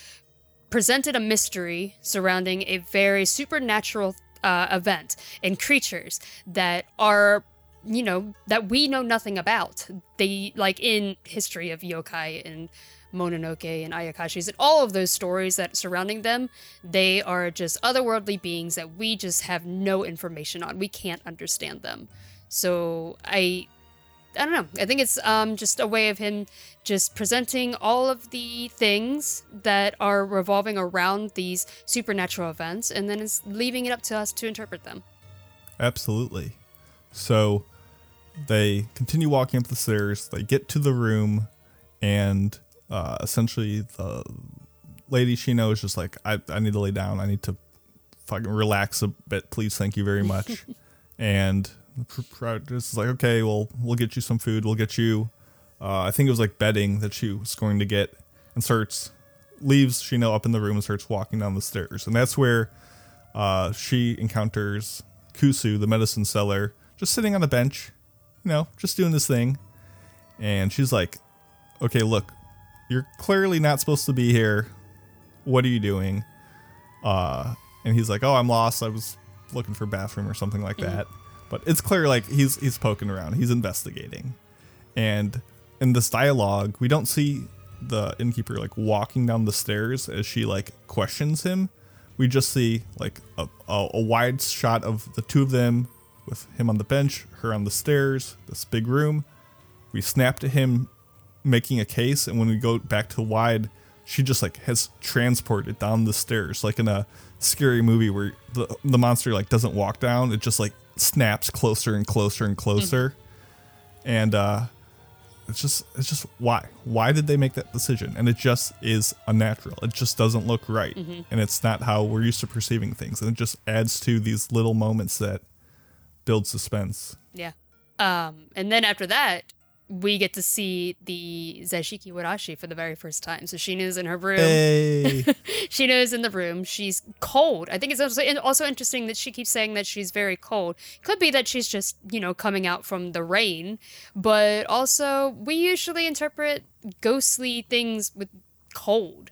presented a mystery surrounding a very supernatural uh, event and creatures that are you know that we know nothing about they like in history of yokai and mononoke and ayakashis and all of those stories that surrounding them they are just otherworldly beings that we just have no information on we can't understand them so i I don't know. I think it's um, just a way of him just presenting all of the things that are revolving around these supernatural events, and then it's leaving it up to us to interpret them. Absolutely. So they continue walking up the stairs. They get to the room, and uh, essentially the lady Shino's just like, I, I need to lay down. I need to fucking relax a bit. Please, thank you very much. and the pr- pr- just like, okay, well, we'll get you some food. We'll get you, uh, I think it was like bedding that she was going to get, and starts leaves Shino up in the room and starts walking down the stairs. And that's where uh, she encounters Kusu, the medicine seller, just sitting on the bench, you know, just doing this thing. And she's like, okay, look, you're clearly not supposed to be here. What are you doing? Uh, and he's like, oh, I'm lost. I was looking for bathroom or something like that. But it's clear like he's he's poking around. He's investigating. And in this dialogue, we don't see the innkeeper like walking down the stairs as she like questions him. We just see like a, a, a wide shot of the two of them with him on the bench, her on the stairs, this big room. We snap to him making a case, and when we go back to wide, she just like has transported down the stairs like in a scary movie where the the monster like doesn't walk down, it just like snaps closer and closer and closer. And uh it's just it's just why? Why did they make that decision? And it just is unnatural. It just doesn't look right. And it's not how we're used to perceiving things. And it just adds to these little moments that build suspense. Yeah. Um, and then after that, we get to see the Zashiki Warashi for the very first time. So Shino's in her room. hey Shino's in the room. She's cold. I think it's also also interesting that she keeps saying that she's very cold. Could be that she's just, you know, coming out from the rain, but also we usually interpret ghostly things with cold.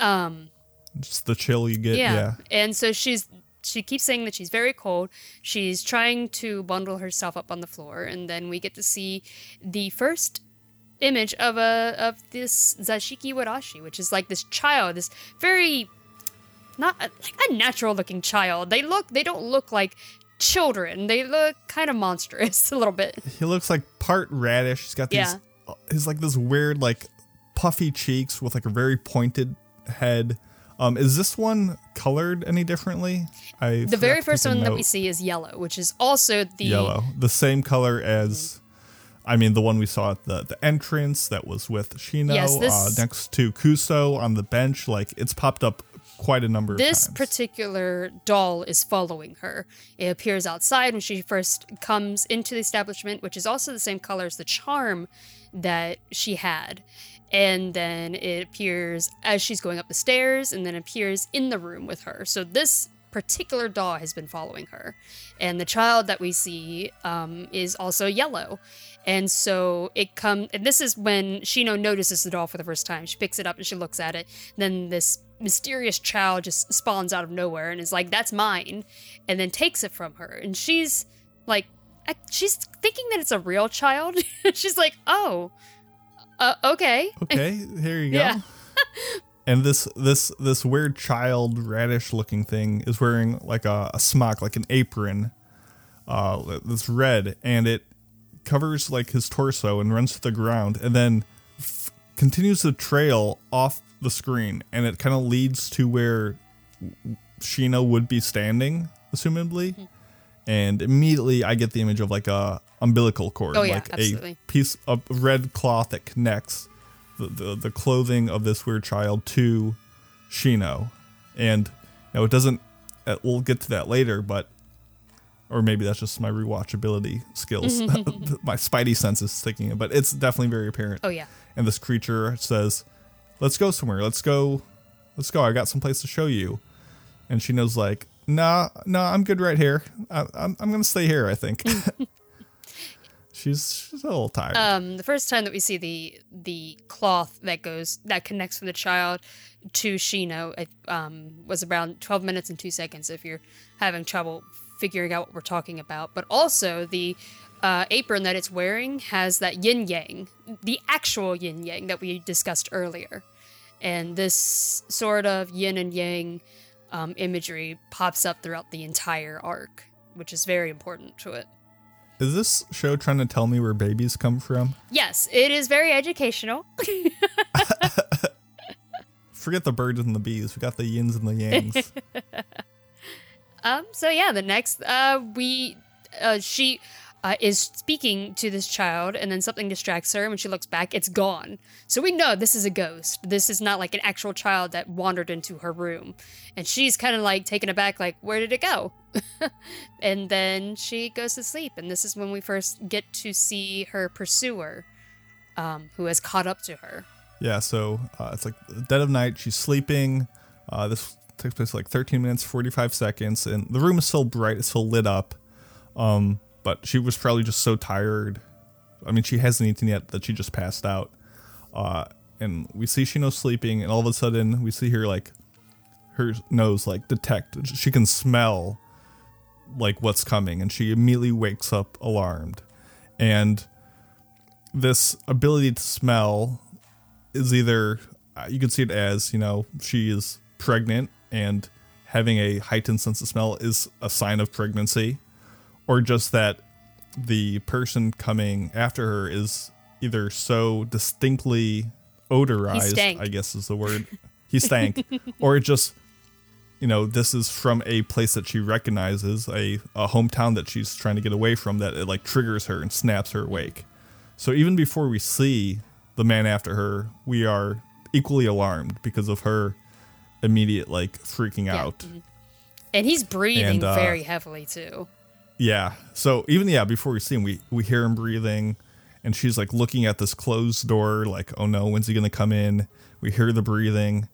Um, just the chill you get yeah. yeah, And so she's she keeps saying that she's very cold. She's trying to bundle herself up on the floor, and then we get to see the first image of a of this Zashiki Warashi, which is like this child, this very not a, like a natural looking child. They look they don't look like children. They look kind of monstrous a little bit. he looks like part radish he's got these Yeah. Uh, he's like this weird like puffy cheeks with like a very pointed head um is this one colored any differently? I The very first one that we see is yellow, which is also the yellow. The same color as i mean the one we saw at the the entrance that was with shino Yes, this- uh, next to kusu on the bench like it's popped up quite a number This particular doll is following her. It appears outside when she first comes into the establishment, which is also the same color as the charm that she had. And then it appears as she's going up the stairs and then appears in the room with her. So this particular doll has been following her. And the child that we see um, is also yellow. And so it comes, and this is when Shino notices the doll for the first time. She picks it up and she looks at it. Then this mysterious child just spawns out of nowhere and is like, "That's mine," and then takes it from her. And she's like, she's thinking that it's a real child. she's like, "Oh, uh, okay." okay here you go Yeah. and this this this weird child radish looking thing is wearing like a, a smock like an apron uh that's red and it covers like his torso and runs to the ground and then f- continues the trail off the screen and it kind of leads to where Shino would be standing assumably Hmm. and immediately I get the image of like a umbilical cord Oh, yeah, like absolutely. a piece of red cloth that connects the, the, the clothing of this weird child to Shino. And you know, it doesn't, uh, we'll get to that later, but, or maybe that's just my rewatchability skills. my spidey sense is sticking it, but it's definitely very apparent. Oh yeah. And this creature says, let's go somewhere. Let's go. Let's go. I got some place to show you. And she knows like, nah, nah, I'm good right here. I, I'm, I'm going to stay here, I think. she's, she's a little tired. Um, the first time that we see the the cloth that goes that connects from the child to Shino, it um, was around 12 minutes and two seconds. If you're having trouble figuring out what we're talking about, but also the uh, apron that it's wearing has that yin yang, the actual yin yang that we discussed earlier, and this sort of yin and yang um, imagery pops up throughout the entire arc, which is very important to it. Is this show trying to tell me where babies come from? Yes, it is very educational. Forget the birds and the bees. We got the yins and the yangs. Um. So yeah, the next, uh, we, uh, she, uh, is speaking to this child, and then something distracts her. and When she looks back, it's gone. So we know this is a ghost. This is not like an actual child that wandered into her room, and she's kind of like taken aback, like, where did it go? and then she goes to sleep, and this is when we first get to see her pursuer, um, who has caught up to her. yeah, so uh, it's like dead of night. She's sleeping. Uh, this takes place like 13 minutes, 45 seconds, and the room is still bright. It's still lit up. Um, but she was probably just so tired. I mean, she hasn't eaten yet that she just passed out. Uh, and we see Shino sleeping, and all of a sudden we see her like her nose like detect. She can smell like what's coming, and she immediately wakes up alarmed. And this ability to smell is either uh, you can see it as you know she is pregnant and having a heightened sense of smell is a sign of pregnancy, or just that the person coming after her is either so distinctly odorized, I guess is the word. He stank, or it just, you know, this is from a place that she recognizes, a, a hometown that she's trying to get away from, that it like triggers her and snaps her awake. So even before we see the man after her, we are equally alarmed because of her immediate like freaking yeah. out. Mm-hmm. And he's breathing and, uh, very heavily too. Yeah. So even yeah, before we see him, we we hear him breathing, and she's like looking at this closed door, like, oh no, when's he gonna come in? We hear the breathing,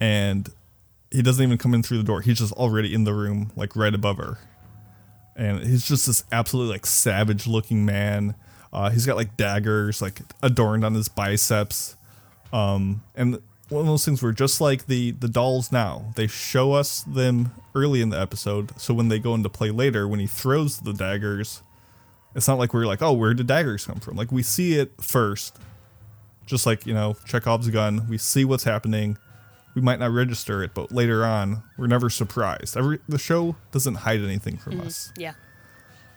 and he doesn't even come in through the door. He's just already in the room, like right above her, and he's just this absolutely like savage looking man. Uh, he's got like daggers like adorned on his biceps, um, and one of those things where just like the the dolls now, they show us them early in the episode, so when they go into play later, when he throws the daggers, it's not like we're like, oh, where did daggers come from? Like we see it first, just like you know Chekhov's gun. We see what's happening. We might not register it, but later on, we're never surprised. Every the show doesn't hide anything from mm-hmm. us. Yeah.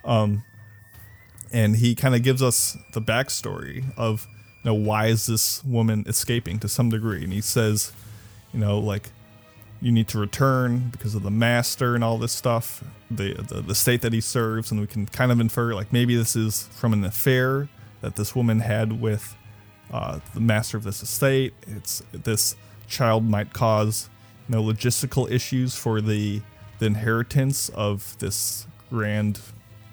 Um, and he kind of gives us the backstory of know, why is this woman escaping to some degree? And he says, you know, like you need to return because of the master and all this stuff, the, the the state that he serves, and we can kind of infer like maybe this is from an affair that this woman had with uh, the master of this estate. It's this child might cause you know logistical issues for the the inheritance of this grand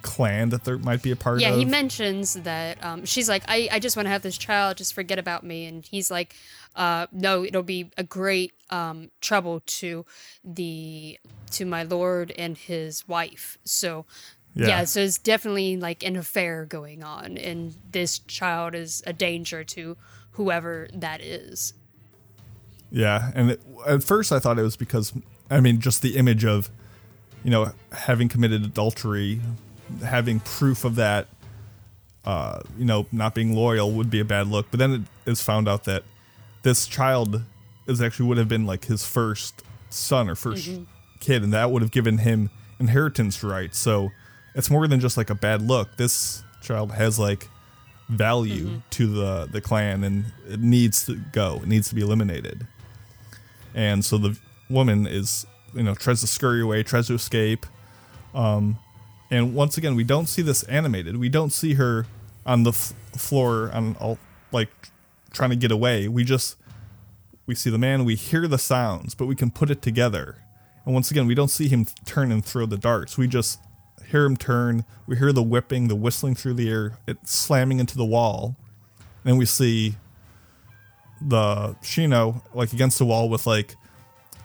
clan that there might be a part yeah, of. Yeah, he mentions that um, she's like, I, I just want to have this child, just forget about me. And he's like, uh, no, it'll be a great um, trouble to the to my lord and his wife. So yeah. yeah. so it's definitely like an affair going on, and this child is a danger to whoever that is. Yeah, and it, at first I thought it was because I mean just the image of you know having committed adultery having proof of that, uh, you know, not being loyal would be a bad look. But then it is found out that this child is actually would have been like his first son or 1st mm-hmm. kid, and that would have given him inheritance rights. So it's more than just like a bad look. This child has like value mm-hmm. to the the clan, and it needs to go. It needs to be eliminated. And so the woman is, you know, tries to scurry away, tries to escape. Um, and once again, we don't see this animated. We don't see her on the f- floor on all like trying to get away. We just we see the man, we hear the sounds, but we can put it together. And once again, we don't see him turn and throw the darts. We just hear him turn. We hear the whipping, the whistling through the air, it slamming into the wall. And we see the Shino like against the wall with like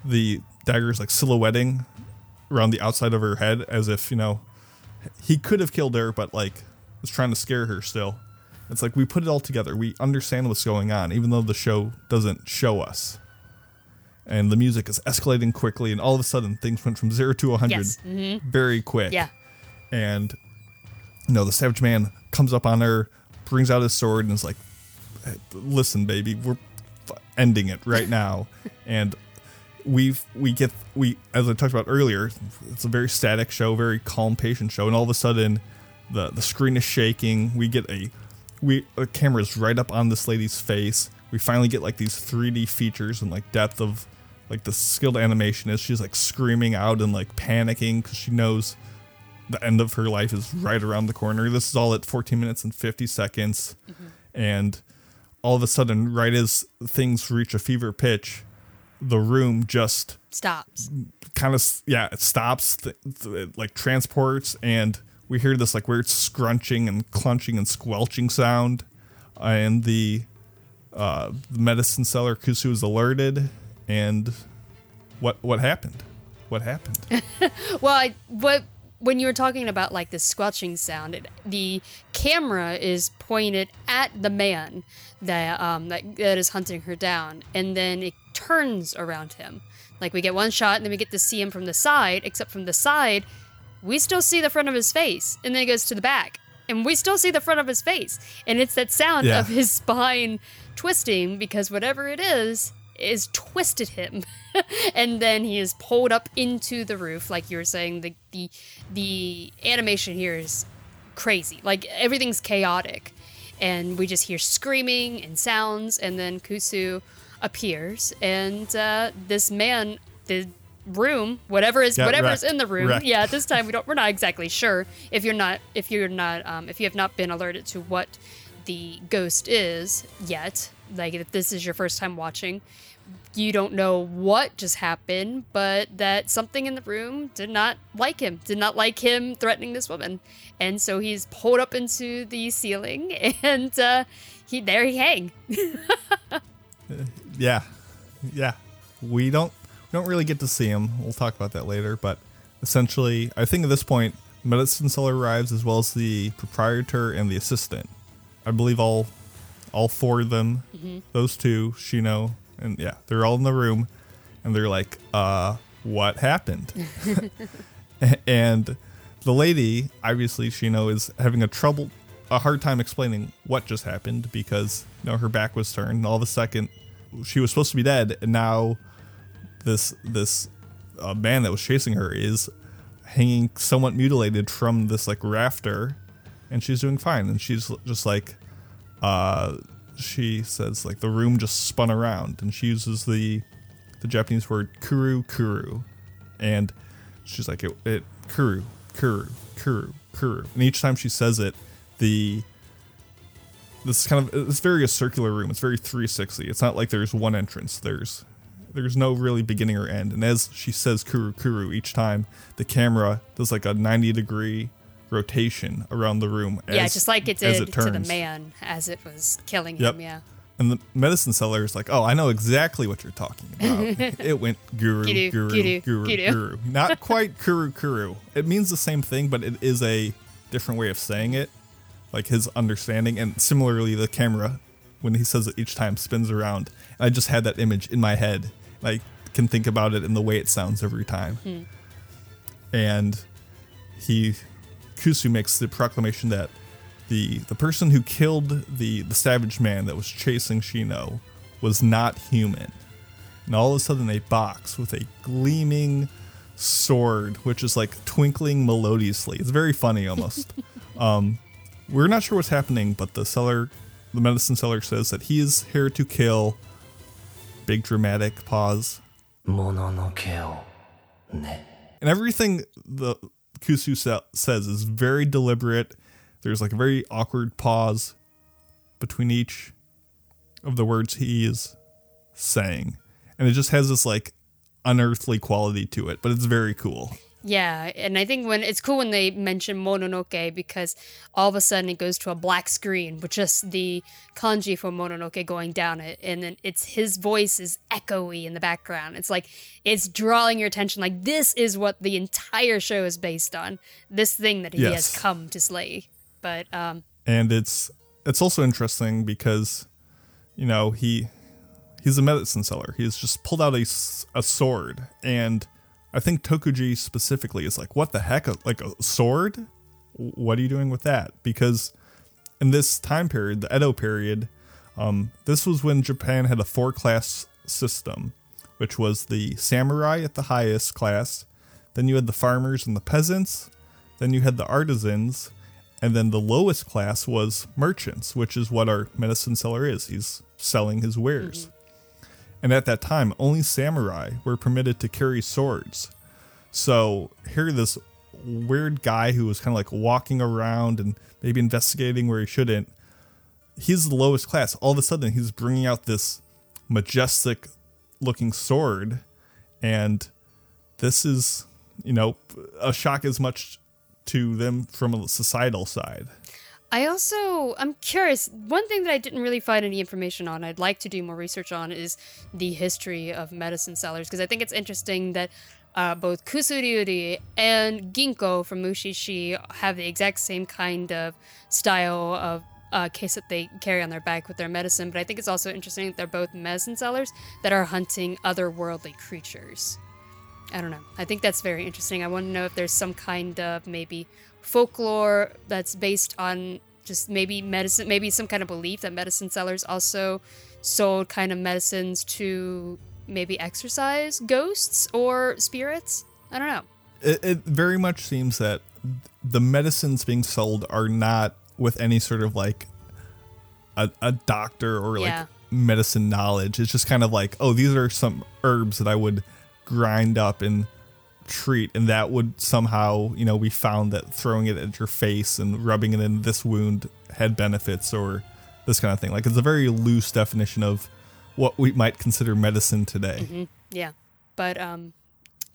the daggers like silhouetting around the outside of her head as if, you know, he could have killed her, but like was trying to scare her still. It's like we put it all together. We understand what's going on, even though the show doesn't show us. And the music is escalating quickly, and all of a sudden things went from zero to 100 yes. mm-hmm. very quick. Yeah. And, you know, the Savage Man comes up on her, brings out his sword, and is like, listen, baby, we're ending it right now. and we we get we as I talked about earlier, it's a very static show, very calm, patient show, and all of a sudden, the the screen is shaking. We get a we the camera's right up on this lady's face. We finally get like these 3D features and like depth of like the skilled animation is. She's like screaming out and like panicking because she knows the end of her life is right around the corner. This is all at 14 minutes and 50 seconds, mm-hmm. and all of a sudden, right as things reach a fever pitch the room just stops. Kind of, yeah, it stops, th- th- like transports, and we hear this like weird scrunching and clunching and squelching sound. and the, uh, the medicine seller Kusu is alerted, and what what happened? What happened? well, I, what when you were talking about like the squelching sound, it, the camera is pointed at the man that um that, that is hunting her down, and then it turns around him. Like we get one shot, and then we get to see him from the side. Except from the side, we still see the front of his face, and then it goes to the back, and we still see the front of his face, and it's that sound Yeah. of his spine twisting because whatever it is is twisted him. And then he is pulled up into the roof like you were saying the the the animation here is crazy. Like everything's chaotic. And we just hear screaming and sounds and then kusu appears. And uh, this man the room whatever is Got whatever's wrecked. in the room. Wrecked. yeah at this time we don't we're not exactly sure if you're not if you're not um, if you have not been alerted to what the ghost is yet like if this is your first time watching you don't know what just happened but that something in the room did not like him did not like him threatening this woman and so he's pulled up into the ceiling and uh, he there he hang Yeah, yeah. We don't we don't really get to see him. We'll talk about that later. But essentially, I think at this point, medicine seller arrives as well as the proprietor and the assistant. I believe all all four of them, those two, Shino, and yeah, they're all in the room, and they're like, "Uh, what happened?" and the lady, obviously, Shino is having a trouble, a hard time explaining what just happened because you know her back was turned. And all of a sudden, she was supposed to be dead, and now this this uh, man that was chasing her is hanging somewhat mutilated from this like rafter, and she's doing fine. And she's just like, uh, she says like the room just spun around, and she uses the the Japanese word kuru kuru, and she's like it, it kuru kuru kuru kuru, and each time she says it, the this is kind of it's very a circular room. It's very 360. It's not like there's one entrance. There's there's no really beginning or end. And as she says kuru kuru each time, the camera does like a 90 degree rotation around the room. yeah just like it as did to the man as it was killing Yep. him yeah And the medicine seller is like, "Oh, I know exactly what you're talking about. it went guru, Guru, guru, guru, guru. Not quite kuru, kuru. It means the same thing, but it is a different way of saying it, like his understanding. And similarly, the camera, when he says it each time, spins around. And I just had that image in my head. I can think about it in the way it sounds every time. Hmm. And he, Kusu makes the proclamation that the the person who killed the the savage man that was chasing Shino was not human. And all of a sudden, a box with a gleaming sword, which is like twinkling melodiously. It's very funny almost. um, we're not sure what's happening, but the seller, the medicine seller, says that he is here to kill. Big dramatic pause. Mono no kill. Ne. And everything the Kusu sa- says is very deliberate. There's like a very awkward pause between each of the words he is saying, and it just has this like unearthly quality to it. But it's very cool. Yeah, and I think when it's cool when they mention Mononoke because all of a sudden it goes to a black screen with just the kanji for Mononoke going down it, and then it's his voice is echoey in the background. It's like it's drawing your attention. Like this is what the entire show is based on. This thing that he Yes. has come to slay. But um, and it's it's also interesting because you know he he's a medicine seller he's just pulled out a, a sword and i think tokuji specifically is like what the heck like a sword what are you doing with that because in this time period the edo period um, this was when japan had a four class system which was the samurai at the highest class then you had the farmers and the peasants then you had the artisans and then the lowest class was merchants, which is what our medicine seller is. He's selling his wares. And at that time, only samurai were permitted to carry swords. So here, this weird guy who was kind of like walking around and maybe investigating where he shouldn't, he's the lowest class. All of a sudden, he's bringing out this majestic looking sword. And this is, you know, a shock as much to them from a societal side. I also I'm curious. One thing that I didn't really find any information on, I'd like to do more research on, is the history of medicine sellers because I think it's interesting that uh, both Kusuriuri and Ginko from Mushishi have the exact same kind of style of uh, case that they carry on their back with their medicine. But I think it's also interesting that they're both medicine sellers that are hunting otherworldly creatures. I don't know. I think that's very interesting. I want to know if there's some kind of maybe folklore that's based on just maybe medicine, maybe some kind of belief that medicine sellers also sold kind of medicines to maybe exorcise ghosts or spirits. I don't know. It, it very much seems that the medicines being sold are not with any sort of like a, a doctor or like Yeah. medicine knowledge. It's just kind of like, oh, these are some herbs that I would grind up and treat, and that would somehow, you know, we found that throwing it at your face and rubbing it in this wound had benefits or this kind of thing. Like it's a very loose definition of what we might consider medicine today. Yeah. But um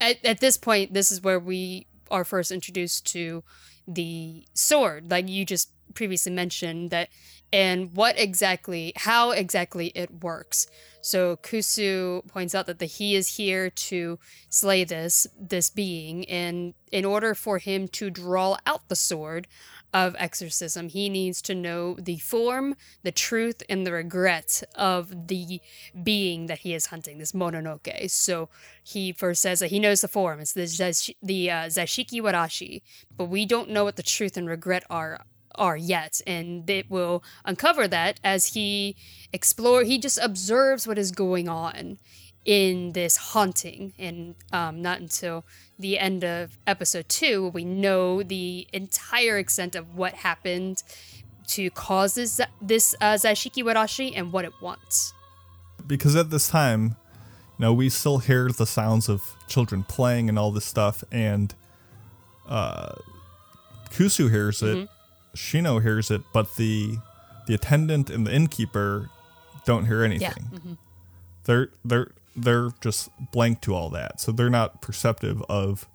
at, at this point this is where we are first introduced to the sword like you just previously mentioned that and what exactly how exactly it works. So Kusu points out that the, he is here to slay this this being and in order for him to draw out the sword of exorcism, he needs to know the form, the truth, and the regret of the being that he is hunting, this Mononoke. So he first says that he knows the form. It's the, the uh, Zashiki Warashi, but we don't know what the truth and regret are are yet and it will uncover that as he explore he just observes what is going on in this haunting. And um, not until the end of episode two we know the entire extent of what happened to cause this this uh, Zashiki Warashi and what it wants. because at this time, you know, we still hear the sounds of children playing and all this stuff, and uh, Kusu hears it, Shino hears it, but the the attendant and the innkeeper don't hear anything. Yeah, They're they're they're just blank to all that, so they're not perceptive of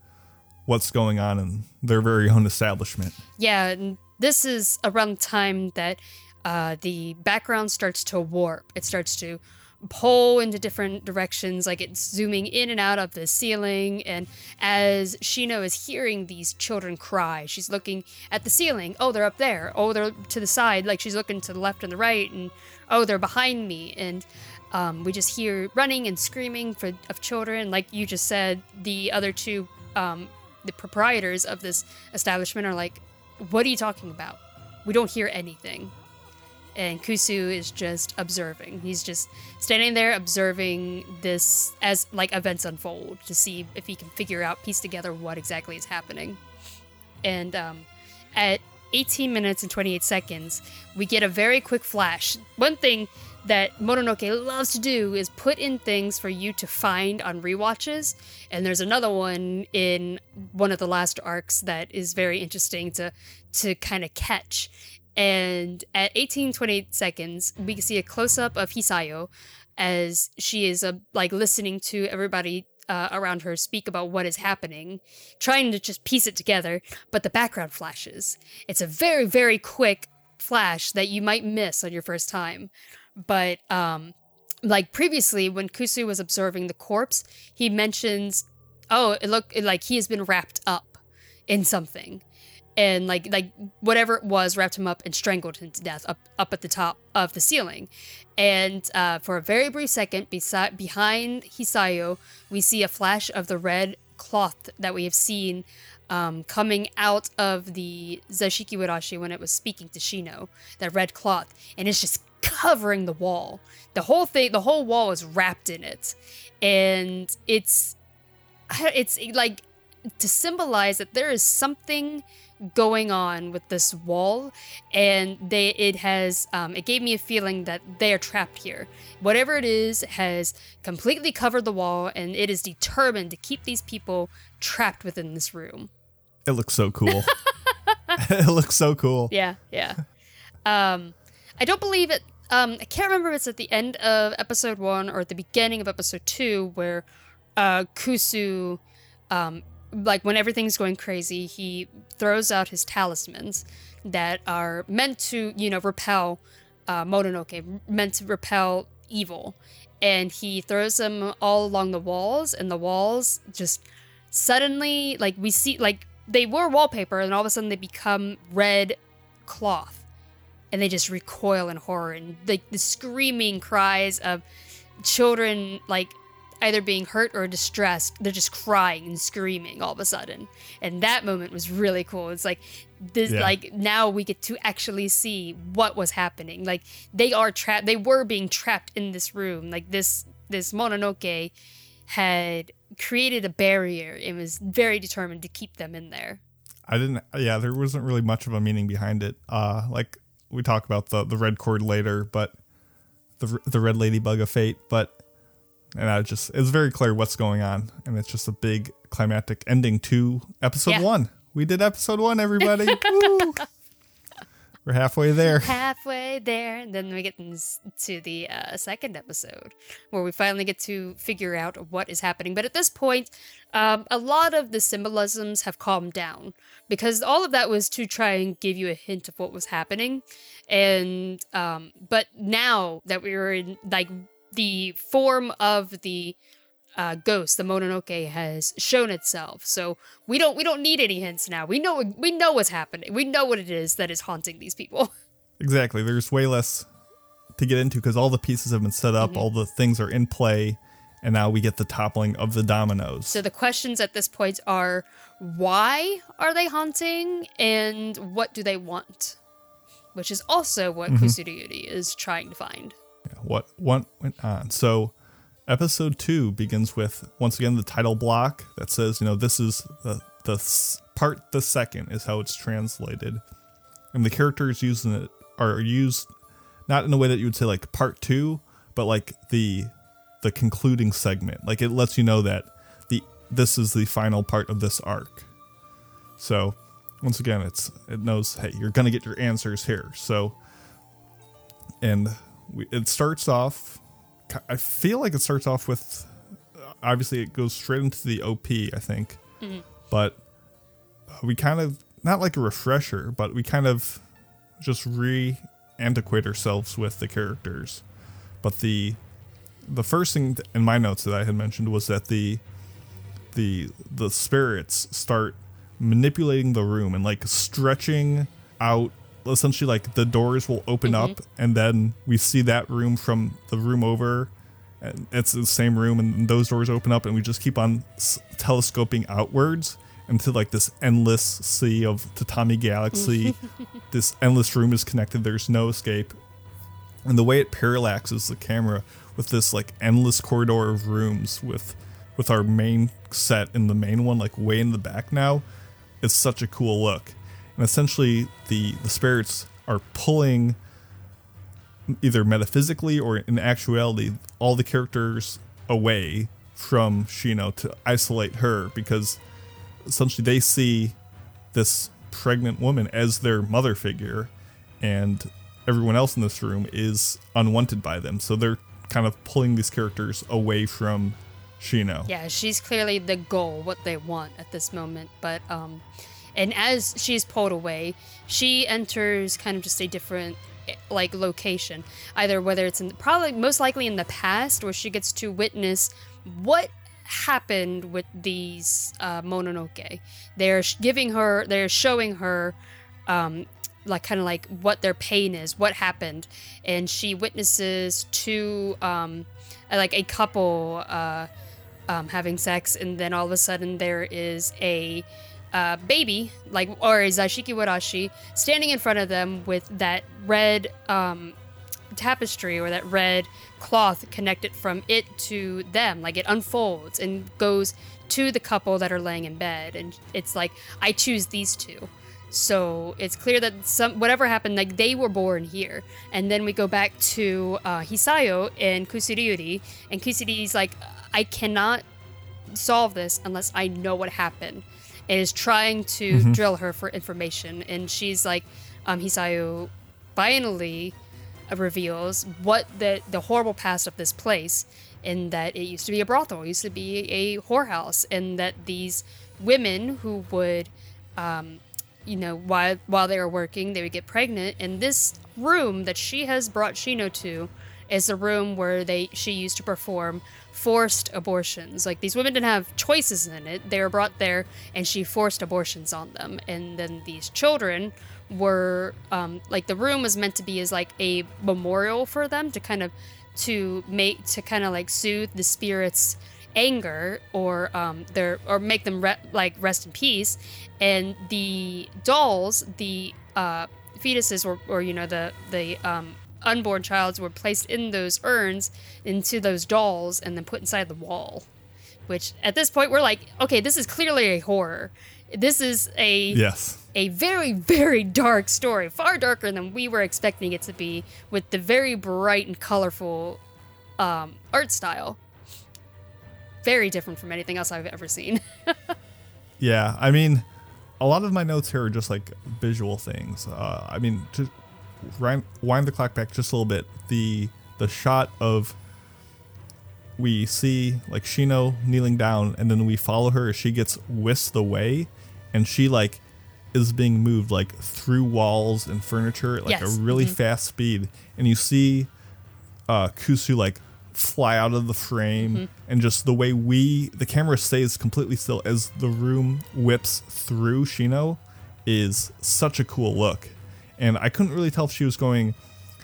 what's going on in their very own establishment. Yeah, and this is around the time that uh, the background starts to warp. It starts to pull into different directions, like it's zooming in and out of the ceiling. And as Shino is hearing these children cry, she's looking at the ceiling. Oh, they're up there. Oh, they're to the side. Like she's looking to the left and the right, and oh, they're behind me. And um, we just hear running and screaming for of children. Like you just said, the other two, um, the proprietors of this establishment are like, "What are you talking about? We don't hear anything." And Kusu is just observing. He's just standing there observing this as like events unfold to see if he can figure out, piece together what exactly is happening. And um, at 18 minutes and 28 seconds, we get a very quick flash. One thing that Mononoke loves to do is put in things for you to find on rewatches. And there's another one in one of the last arcs that is very interesting to to kind of catch. And at 18 28 seconds, we can see a close up of Hisayo as she is uh, like listening to everybody uh, around her speak about what is happening, trying to just piece it together, but the background flashes. It's a very, very quick flash that you might miss on your first time. But um, like previously, when Kusu was observing the corpse, he mentions, "Oh, it looked like he has been wrapped up in something." And like like whatever it was wrapped him up and strangled him to death up up at the top of the ceiling. And uh, for a very brief second beside behind hisayo we see a flash of the red cloth that we have seen um, coming out of the zashiki warashi when it was speaking to shino that red cloth and it's just covering the wall. The whole thing the whole wall is wrapped in it. And it's it's like to symbolize that there is something going on with this wall and they it has um, it gave me a feeling that they are trapped here whatever it is has completely covered the wall and it is determined to keep these people trapped within this room It looks so cool. it looks so cool. yeah yeah um i don't believe it um i can't remember if it's at the end of episode one or at the beginning of episode two where uh kusu um like when everything's going crazy he throws out his talismans that are meant to you know repel uh, mononoke meant to repel evil. And he throws them all along the walls and the walls just suddenly like we see like they were wallpaper and all of a sudden they become red cloth. And they just recoil in horror and like the screaming cries of children like either being hurt or distressed they're just crying and screaming all of a sudden and that moment was really cool it's like this Yeah. like now we get to actually see what was happening like they are trapped they were being trapped in this room like this this mononoke had created a barrier and was very determined to keep them in there I didn't. Yeah, there wasn't really much of a meaning behind it. Uh, like we talk about the the red cord later, but the the red ladybug of fate. But and I just it's very clear what's going on, and it's just a big climactic ending to episode Yeah. one. We did episode one, everybody. We're halfway there. halfway there and then we get to the uh, second episode where we finally get to figure out what is happening but at this point um, a lot of the symbolisms have calmed down because all of that was to try and give you a hint of what was happening and um, but now that we were in like the form of the uh, ghost, the Mononoke, has shown itself. So we don't we don't need any hints now. We know we know what's happening. We know what it is that is haunting these people. Exactly. There's way less to get into because all the pieces have been set up, Mm-hmm. all the things are in play, and now we get the toppling of the dominoes. So the questions at this point are why are they haunting and what do they want? Which is also what Kusuriuri is trying to find. What what went on. So episode two begins with once again the title block that says, you know, this is the the part the second is how it's translated, and the characters using it are used not in a way that you would say like part two, but like the the concluding segment. Like it lets you know that the this is the final part of this arc. So once again, it's it knows hey you're gonna get your answers here. So and we, it starts off i feel like it starts off with obviously it goes straight into the op i think. But uh, we kind of not like a refresher but we kind of just re-antiquate ourselves with the characters. But the the first thing in my notes that i had mentioned was that the the the spirits start manipulating the room and like stretching out essentially like the doors will open up mm-hmm. and then we see that room from the room over. And it's the same room and those doors open up and we just keep on s- telescoping outwards into like this endless sea of tatami galaxy. This endless room is connected. There's no escape. And the way it parallaxes the camera with this like endless corridor of rooms with with our main set in the main one like way in the back now it's such a cool look and essentially the the spirits are pulling either metaphysically or in actuality all the characters away from Shino to isolate her because essentially they see this pregnant woman as their mother figure and everyone else in this room is unwanted by them so they're kind of pulling these characters away from Shino. Yeah, she's clearly the goal, what they want at this moment. But um, and as she's pulled away, she enters kind of just a different eh, like location. Either whether it's in the, probably most likely in the past, where she gets to witness what happened with these uh, Mononoke. They're giving her, they're showing her. Um, like kind of like what their pain is, what happened, and she witnesses two, um, like a couple, uh, um, having sex, and then all of a sudden there is a uh, baby, like or a Zashiki Warashi, standing in front of them with that red um, tapestry or that red cloth connected from it to them. Like it unfolds and goes to the couple that are laying in bed, and it's like I choose these two. So it's clear that some whatever happened, like they were born here, and then we go back to uh, Hisayo and Kusuriuri, and Kusuriuri's like, I cannot solve this unless I know what happened. And is trying to drill her for information, and she's like, um, Hisayo finally reveals what the the horrible past of this place, and that it used to be a brothel, it used to be a whorehouse, and that these women who would um, you know, while while they were working, they would get pregnant. And this room that she has brought Shino to is the room where they she used to perform forced abortions. Like these women didn't have choices in it. They were brought there and she forced abortions on them. And then these children were um, like the room was meant to be as like a memorial for them to kind of to make to kind of like soothe the spirits anger or um, their or make them re- like rest in peace and the dolls the uh, fetuses or, or you know the the um, unborn childs were placed in those urns into those dolls and then put inside the wall which at this point we're like okay this is clearly a horror this is a Yes. a very very dark story far darker than we were expecting it to be with the very bright and colorful um, art style very different from anything else i've ever seen Yeah, I mean, a lot of my notes here are just like visual things. Uh, I mean, to wind, wind the clock back just a little bit, the the shot of we see like Shino kneeling down, and then we follow her as she gets whisked away, and she like is being moved like through walls and furniture at like Yes, a really mhm. fast speed, and you see uh, Kusu like fly out of the frame Mm-hmm. and just the way we the camera stays completely still as the room whips through Shino is such a cool look. And I couldn't really tell if she was going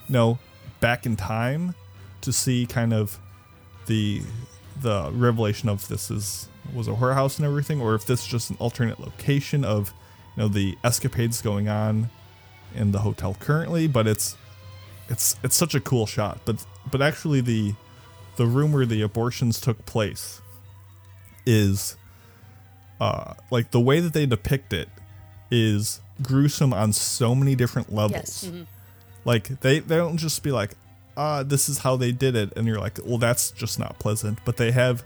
no back in time to see kind of the the revelation of this is was a whorehouse and everything or if this is just an alternate location of you know the escapades going on in the hotel currently but it's it's it's such a cool shot. But but actually the the room where the abortions took place is uh like the way that they depict it is gruesome on so many different levels. Yes. Mhm. like they they don't just be like uh this is how they did it and you're like well that's just not pleasant. But they have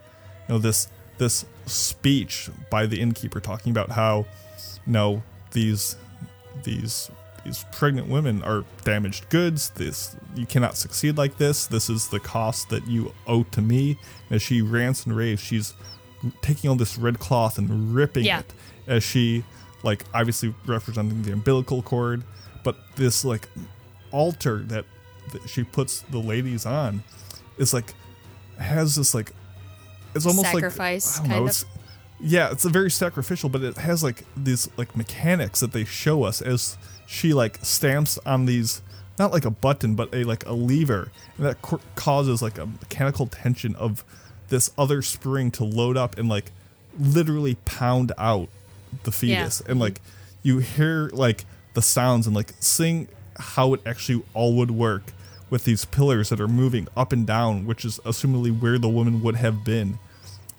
you know this this speech by the innkeeper talking about how you know these these these pregnant women are damaged goods. This you cannot succeed like this. This is the cost that you owe to me. As she rants and raves she's taking on this red cloth and ripping Yeah. it as she like obviously representing the umbilical cord but this like altar that, that she puts the ladies on is like has this like it's almost Sacrifice, like don't know, it's, yeah it's a very sacrificial but it has like these like mechanics that they show us as she like stamps on these not like a button but a like a lever and that co- causes like a mechanical tension of this other spring to load up and like literally pound out the fetus and like you hear like the sounds and like seeing how it actually all would work with these pillars that are moving up and down which is assumably where the woman would have been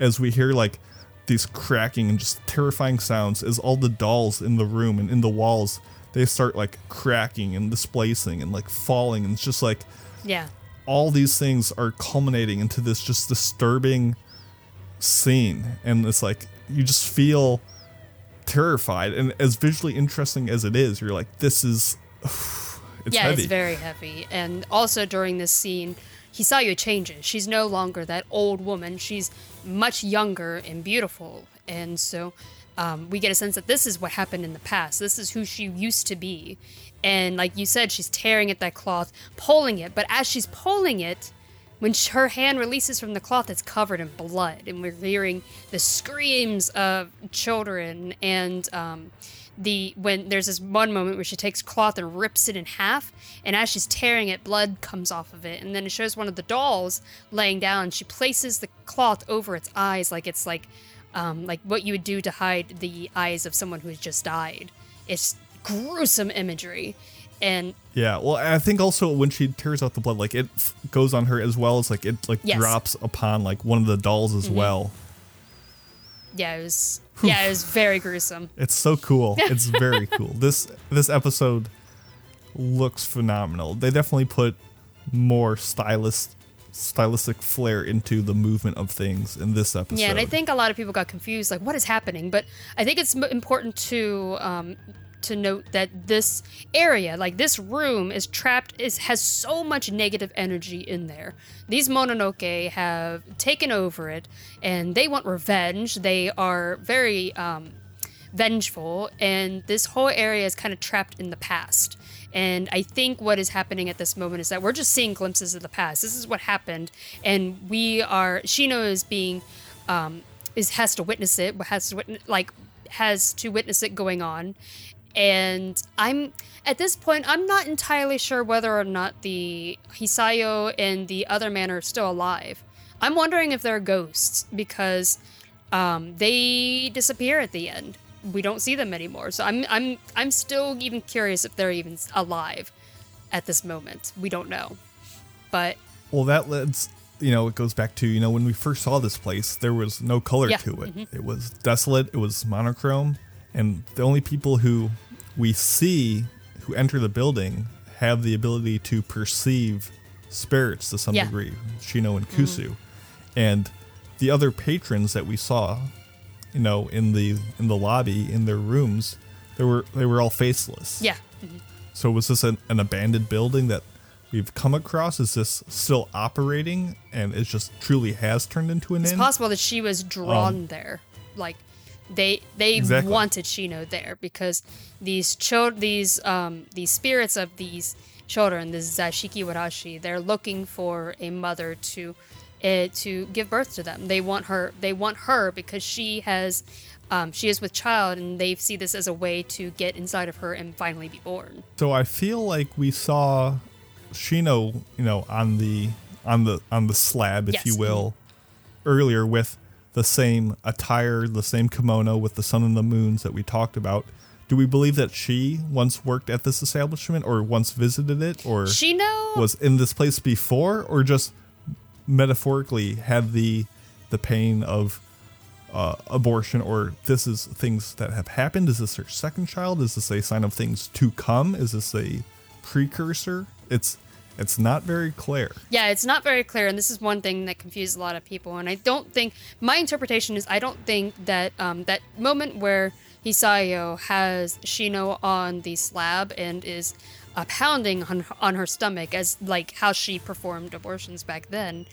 as we hear like these cracking and just terrifying sounds as all the dolls in the room and in the walls they start like cracking and displacing and like falling and it's just like yeah. all these things are culminating into this just disturbing scene and it's like you just feel terrified and as visually interesting as it is you're like this is it's yeah, heavy it's very heavy. And also during this scene, Hisayo changes. She's no longer that old woman. She's much younger and beautiful. And so um, we get a sense that this is what happened in the past. This is who she used to be. And like you said, she's tearing at that cloth, pulling it. But as she's pulling it, when sh- her hand releases from the cloth, it's covered in blood, and we're hearing the screams of children. And um, the when there's this one moment where she takes cloth and rips it in half, and as she's tearing it, blood comes off of it. And then it shows one of the dolls laying down. She places the cloth over its eyes, like it's like um, like what you would do to hide the eyes of someone who's just died. It's gruesome imagery, and yeah well i think also when she tears out the blood like it f- goes on her as well as like it like Yes. drops upon like one of the dolls as well yeah, it was yeah, it was very gruesome. It's so cool. It's very cool. This this episode looks phenomenal. They definitely put more stylist stylistic flair into the movement of things in this episode. Yeah, and I think a lot of people got confused, like what is happening. But I think it's m- important to um, to note that this area, like this room, is trapped. is has so much negative energy in there. These Mononoke have taken over it, and they want revenge. They are very um, vengeful, and this whole area is kind of trapped in the past. And I think what is happening at this moment is that we're just seeing glimpses of the past. This is what happened, and we are. Shino is being, um, is has to witness it. Has to witness, like has to witness it going on, and I'm at this point I'm not entirely sure whether or not the Hisayo and the other man are still alive. I'm wondering if they're ghosts because um, they disappear at the end. We don't see them anymore. So I'm I'm I'm still even curious if they're even alive at this moment. We don't know. But Well, that leads, you know, it goes back to, you know, when we first saw this place, there was no color Yeah, to it. It was desolate, it was monochrome, and the only people who we see who enter the building have the ability to perceive spirits to some Yeah. Mm-hmm. degree, Shino and Kusu. And the other patrons that we saw, you know, in the in the lobby, in their rooms, they were they were all faceless. yeah. So was this an, an abandoned building that we've come across? Is this still operating and it just truly has turned into an It's inn? possible that she was drawn there. Like they they Exactly. wanted Shino there because these cho- these um these spirits of these children, the Zashiki Warashi, they're looking for a mother to uh, to give birth to them. They want her they want her because she has um, she is with child and they see this as a way to get inside of her and finally be born. so I feel like we saw Shino, you know, on the on the on the slab, if Yes. you will, earlier with the same attire, the same kimono with the sun and the moons that we talked about. Do we believe that she once worked at this establishment or once visited it or Shino was in this place before or just metaphorically had the the pain of uh, abortion or this is things that have happened? Is this her second child? Is this a sign of things to come? Is this a precursor? It's it's not very clear Yeah, it's not very clear, and this is one thing that confuses a lot of people. And I don't think my interpretation is I don't think that um, that moment where Hisayo has Shino on the slab and is uh, pounding on on her stomach as like how she performed abortions back then.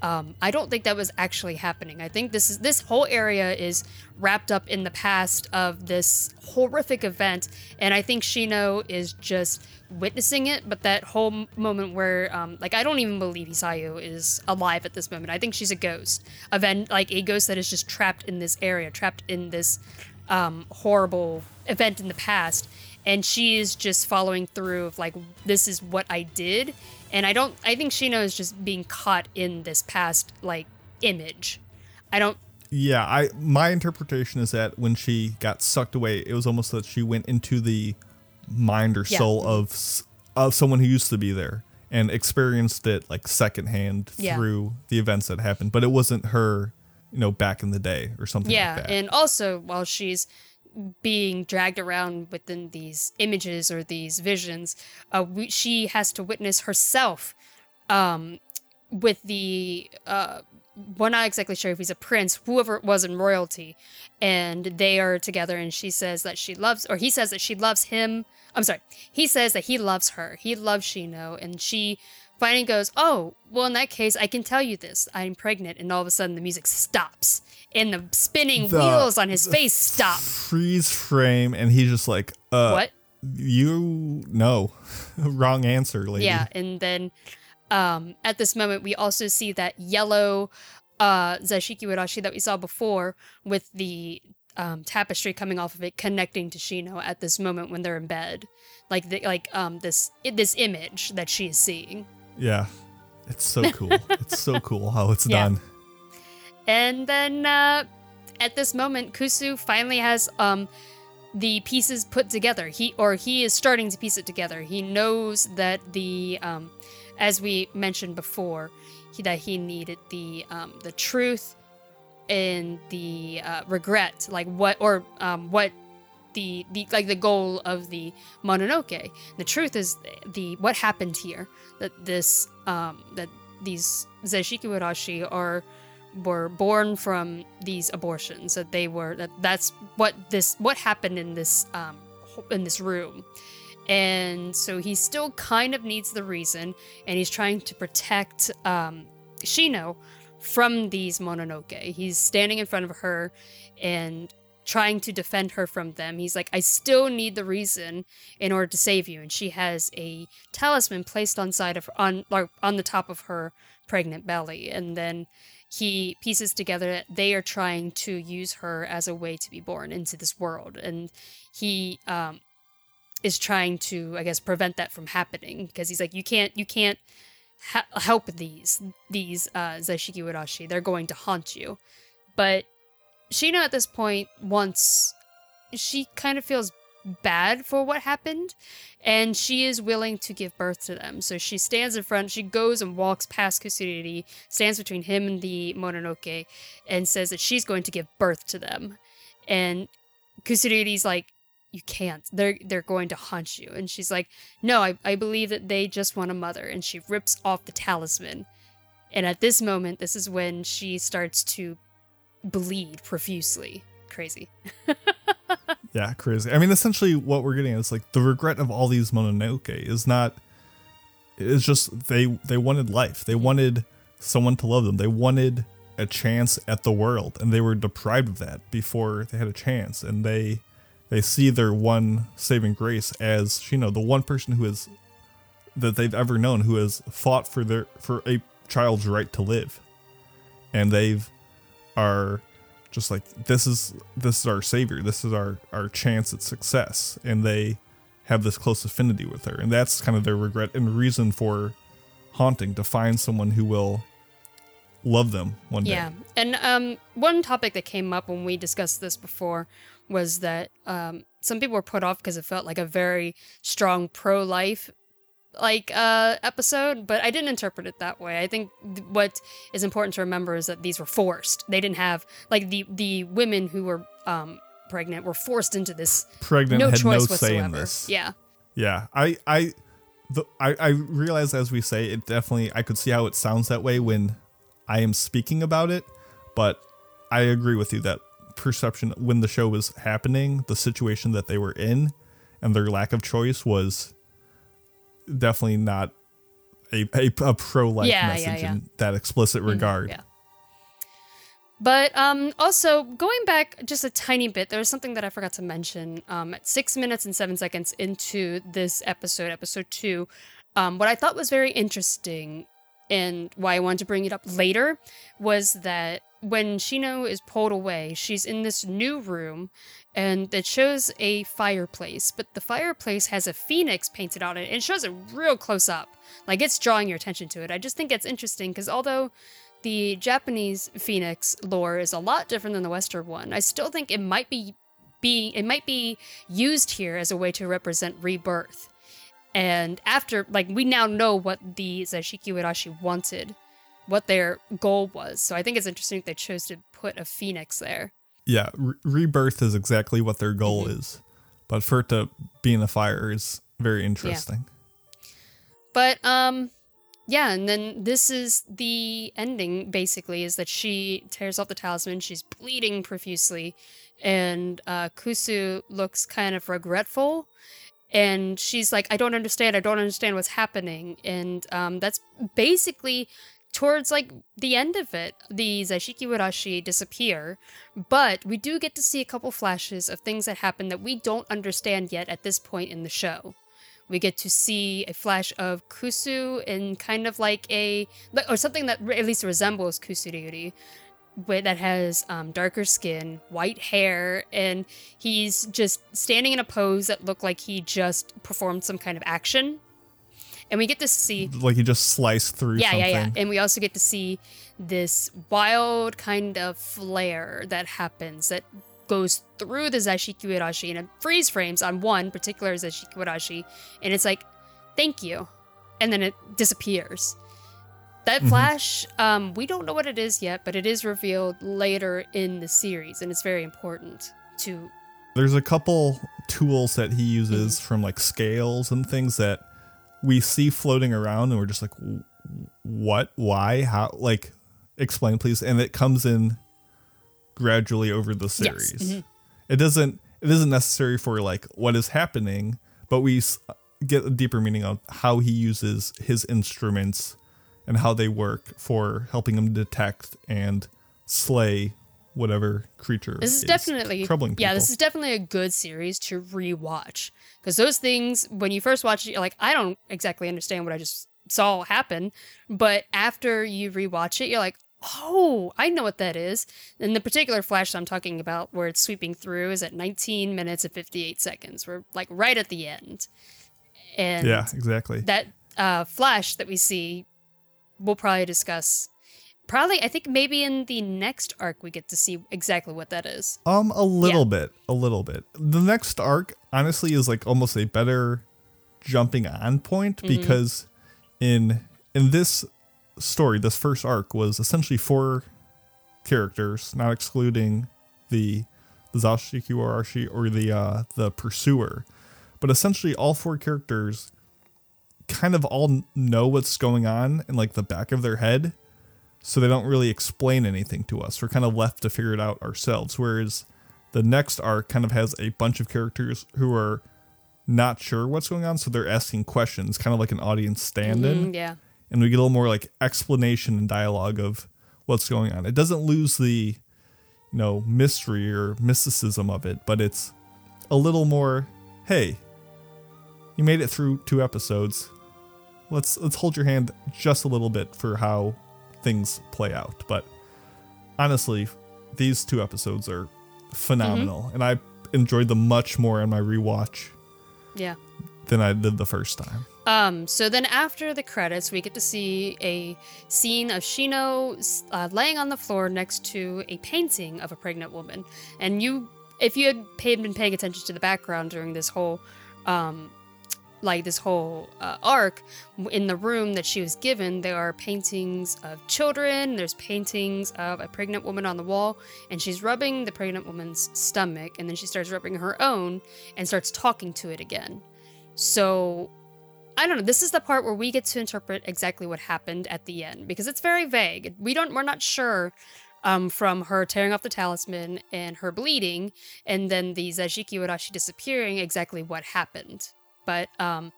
Um, I don't think that was actually happening. I think this is this whole area is wrapped up in the past of this horrific event, and I think Shino is just witnessing it. But that whole moment where, um, like, I don't even believe Hisayo is alive at this moment. I think she's a ghost, event like a ghost that is just trapped in this area, trapped in this um, horrible event in the past, and she is just following through of like this is what I did, and I don't. I think Shino is just being caught in this past like image. I don't. yeah i my interpretation is that when she got sucked away it was almost that she went into the mind or Yeah. soul of of someone who used to be there and experienced it like secondhand Yeah. through the events that happened but it wasn't her you know back in the day or something Yeah, like that and also while she's being dragged around within these images or these visions, uh, we, she has to witness herself um, with the. Uh, we're not exactly sure if he's a prince, whoever it was in royalty, and they are together. And she says that she loves, or he says that she loves him. I'm sorry, he says that he loves her. He loves Shino, and she finally goes, "Oh, well, in that case, I can tell you this: I'm pregnant." And all of a sudden, the music stops, and the spinning The- wheels on his face stop. freeze frame and he's just like uh What? you no wrong answer lady Yeah, and then um, at this moment, we also see that yellow uh, Zashiki Warashi that we saw before with the um, tapestry coming off of it connecting to Shino at this moment when they're in bed, like the, like um, this this image that she is seeing. Yeah it's so cool it's so cool how it's Yeah. done And then uh, at this moment, Kusu finally has um, the pieces put together. He or he is starting to piece it together. He knows that the, um, as we mentioned before, he, that he needed the um, the truth and the uh, regret, like what or um, what the, the like the goal of the Mononoke. The truth is the what happened here. That this um, that these Zashiki Warashi are were born from these abortions. That they were that that's what this what happened in this um, in this room. And so he still kind of needs the reason, and he's trying to protect um, Shino from these Mononoke. He's standing in front of her and trying to defend her from them. He's like, I still need the reason in order to save you. And she has a talisman placed on side of on like on the top of her pregnant belly. And then he pieces together that they are trying to use her as a way to be born into this world. And he um is trying to, I guess, prevent that from happening because he's like, you can't, you can't ha- help these these uh, Zashiki Warashi. They're going to haunt you. But Shino at this point wants, she kind of feels bad for what happened, and she is willing to give birth to them. So she stands in front. She goes and walks past Kusuriuri, stands between him and the Mononoke, and says that she's going to give birth to them. And Kusuriuri's like, you can't. They're they're going to haunt you. And she's like, no, I, I believe that they just want a mother. And she rips off the talisman. And at this moment, this is when she starts to bleed profusely. Crazy. Yeah, crazy. I mean, essentially, what we're getting is like the regret of all these Mononoke is not. It's just they they wanted life. They wanted someone to love them. They wanted a chance at the world, and they were deprived of that before they had a chance. And they they see their one saving grace as you know the one person who is that they've ever known who has fought for their for a child's right to live, and they've are just like this is this is our savior. This is our our chance at success. And they have this close affinity with her. And that's kind of their regret and reason for haunting to find someone who will love them one day. Yeah, and um, one topic that came up when we discussed this before was that um, some people were put off because it felt like a very strong pro-life like uh, episode, but I didn't interpret it that way. I think th- what is important to remember is that these were forced. They didn't have like the the women who were um, pregnant were forced into this. pregnant No had no choice say in whatsoever. this Yeah, yeah i i the, I, I realize as we say it definitely i could see how it sounds that way when i am speaking about it but i agree with you that perception when the show was happening the situation that they were in and their lack of choice was definitely not a, a, a pro-life Yeah, yeah, message yeah. in that explicit regard yeah. But um, also going back just a tiny bit, there was something that I forgot to mention. Um, at six minutes and seven seconds into this episode, episode two, um, what I thought was very interesting and why I wanted to bring it up later was that when Shino is pulled away, she's in this new room and it shows a fireplace, but the fireplace has a phoenix painted on it and shows it real close up. Like it's drawing your attention to it. I just think it's interesting because although the Japanese phoenix lore is a lot different than the Western one, I still think it might be be it might be used here as a way to represent rebirth. And after, like, we now know what the Zashiki Warashi wanted, what their goal was. So I think it's interesting they chose to put a phoenix there. yeah re- rebirth is exactly what their goal Mm-hmm. is but for it to be in the fire is very interesting But um yeah, and then this is the ending basically is that she tears off the talisman, she's bleeding profusely, and uh Kusu looks kind of regretful and she's like, I don't understand, I don't understand what's happening. And um that's basically towards like the end of it, the Zashiki Warashi disappear, but we do get to see a couple flashes of things that happen that we don't understand yet at this point in the show we get to see a flash of Kusu in kind of like a or something that at least resembles Kusuriuri, but that has um, darker skin, white hair, and he's just standing in a pose that looked like he just performed some kind of action. And we get to see like you just slice through yeah, something yeah, yeah. And we also get to see this wild kind of flare that happens that goes through the Zashiki Warashi and it freeze frames on one particular Zashiki Warashi. And it's like, thank you. And then it disappears. That flash, um, we don't know what it is yet, but it is revealed later in the series, and it's very important to. there's a couple tools that he uses from like scales and things that we see floating around and we're just like what? Why? How? Like explain please. And it comes in gradually over the series. Mhm. it doesn't it isn't necessary for like what is happening but we get a deeper meaning of how he uses his instruments and how they work for helping him detect and slay whatever creature. This is definitely troubling. People. Yeah, this is definitely a good series to rewatch because those things when you first watch it, you're like, I don't exactly understand what I just saw happen, but after you rewatch it, you're like, oh, I know what that is. And the particular flash I'm talking about, where it's sweeping through, is at 19 minutes and 58 seconds. We're like right at the end, and yeah, exactly. That uh, flash that we see, we'll probably discuss probably i think maybe in the next arc we get to see exactly what that is um a little yeah. bit a little bit the next arc honestly is like almost a better jumping on point mm-hmm. because in in this story this first arc was essentially four characters not excluding the the Zashiki Warashi or the uh the pursuer but essentially all four characters kind of all know what's going on in like the back of their head so they don't really explain anything to us. We're kind of left to figure it out ourselves. Whereas the next arc kind of has a bunch of characters who are not sure what's going on, so they're asking questions, kind of like an audience stand-in. Mm-hmm, yeah. And we get a little more like explanation and dialogue of what's going on. It doesn't lose the you know mystery or mysticism of it, but it's a little more, hey, you made it through two episodes. Let's let's hold your hand just a little bit for how things play out. But honestly, these two episodes are phenomenal, mm-hmm. and I enjoyed them much more on my rewatch. Yeah. Than I did the first time. Um, so then after the credits, we get to see a scene of Shino uh, laying on the floor next to a painting of a pregnant woman. And you, if you had paid, been paying attention to the background during this whole um, like this whole uh, arc in the room that she was given there are paintings of children there's paintings of a pregnant woman on the wall and she's rubbing the pregnant woman's stomach and then she starts rubbing her own and starts talking to it again so i don't know this is the part where we get to interpret exactly what happened at the end because it's very vague we don't we're not sure um, from her tearing off the talisman and her bleeding, and then the Zashiki Warashi disappearing, exactly what happened. But um,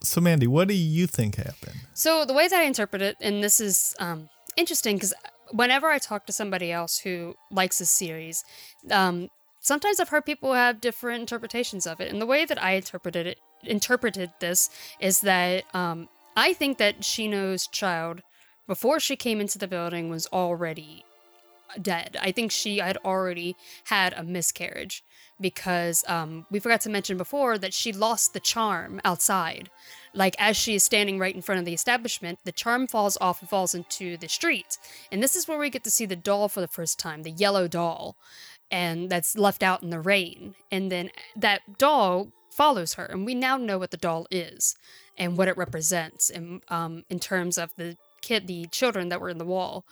so Mandi, what do you think happened? So the way that I interpret it, and this is um, interesting because whenever I talk to somebody else who likes this series, um, sometimes I've heard people have different interpretations of it. And the way that I interpreted it, interpreted this, is that um, I think that Shino's child, before she came into the building, was already dead. I think she had already had a miscarriage because um, we forgot to mention before that she lost the charm outside. Like as she is standing right in front of the establishment, the charm falls off and falls into the street. And this is where we get to see the doll for the first time, the yellow doll, and that's left out in the rain. And then that doll follows her, and we now know what the doll is and what it represents in, um, in terms of the kid, the children that were in the wall.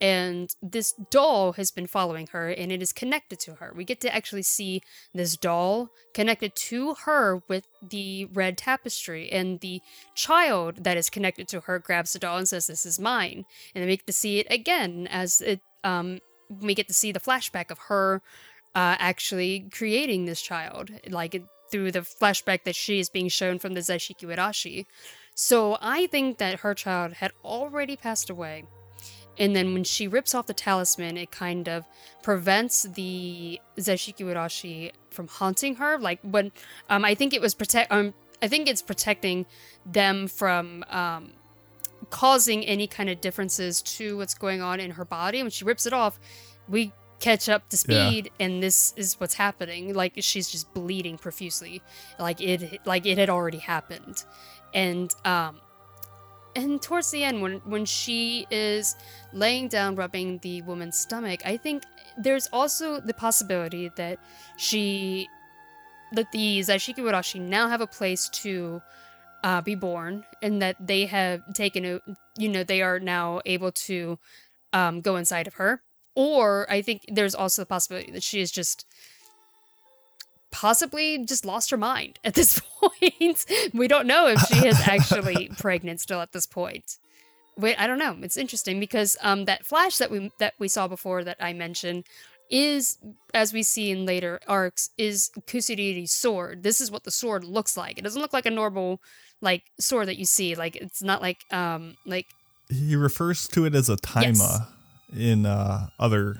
And this doll has been following her and it is connected to her. We get to actually see this doll connected to her with the red tapestry. And the child that is connected to her grabs the doll and says, This is mine. And then we get to see it again as it, um, we get to see the flashback of her uh, actually creating this child. Like, through the flashback that she is being shown from the Zashiki Warashi. So I think that her child had already passed away. And then when she rips off the talisman, it kind of prevents the Zashiki Warashi from haunting her. Like when um, I think it was protect um, I think it's protecting them from um, causing any kind of differences to what's going on in her body. When she rips it off, we catch up to speed yeah. and this is what's happening like she's just bleeding profusely like it like it had already happened and um and towards the end when when she is laying down rubbing the woman's stomach i think there's also the possibility that she that the Zashiki Warashi now have a place to uh, be born and that they have taken a you know they are now able to um, go inside of her. Or i think there's also the possibility that she is just possibly just lost her mind at this point. we don't know if she is actually pregnant still at this point. Wait, I don't know. It's interesting because um, that flash that we that we saw before that I mentioned is, as we see in later arcs, is Kusuriuri's sword. This is what the sword looks like. It doesn't look like a normal like sword that you see. Like it's not like um like he refers to it as a taima yes. in uh, other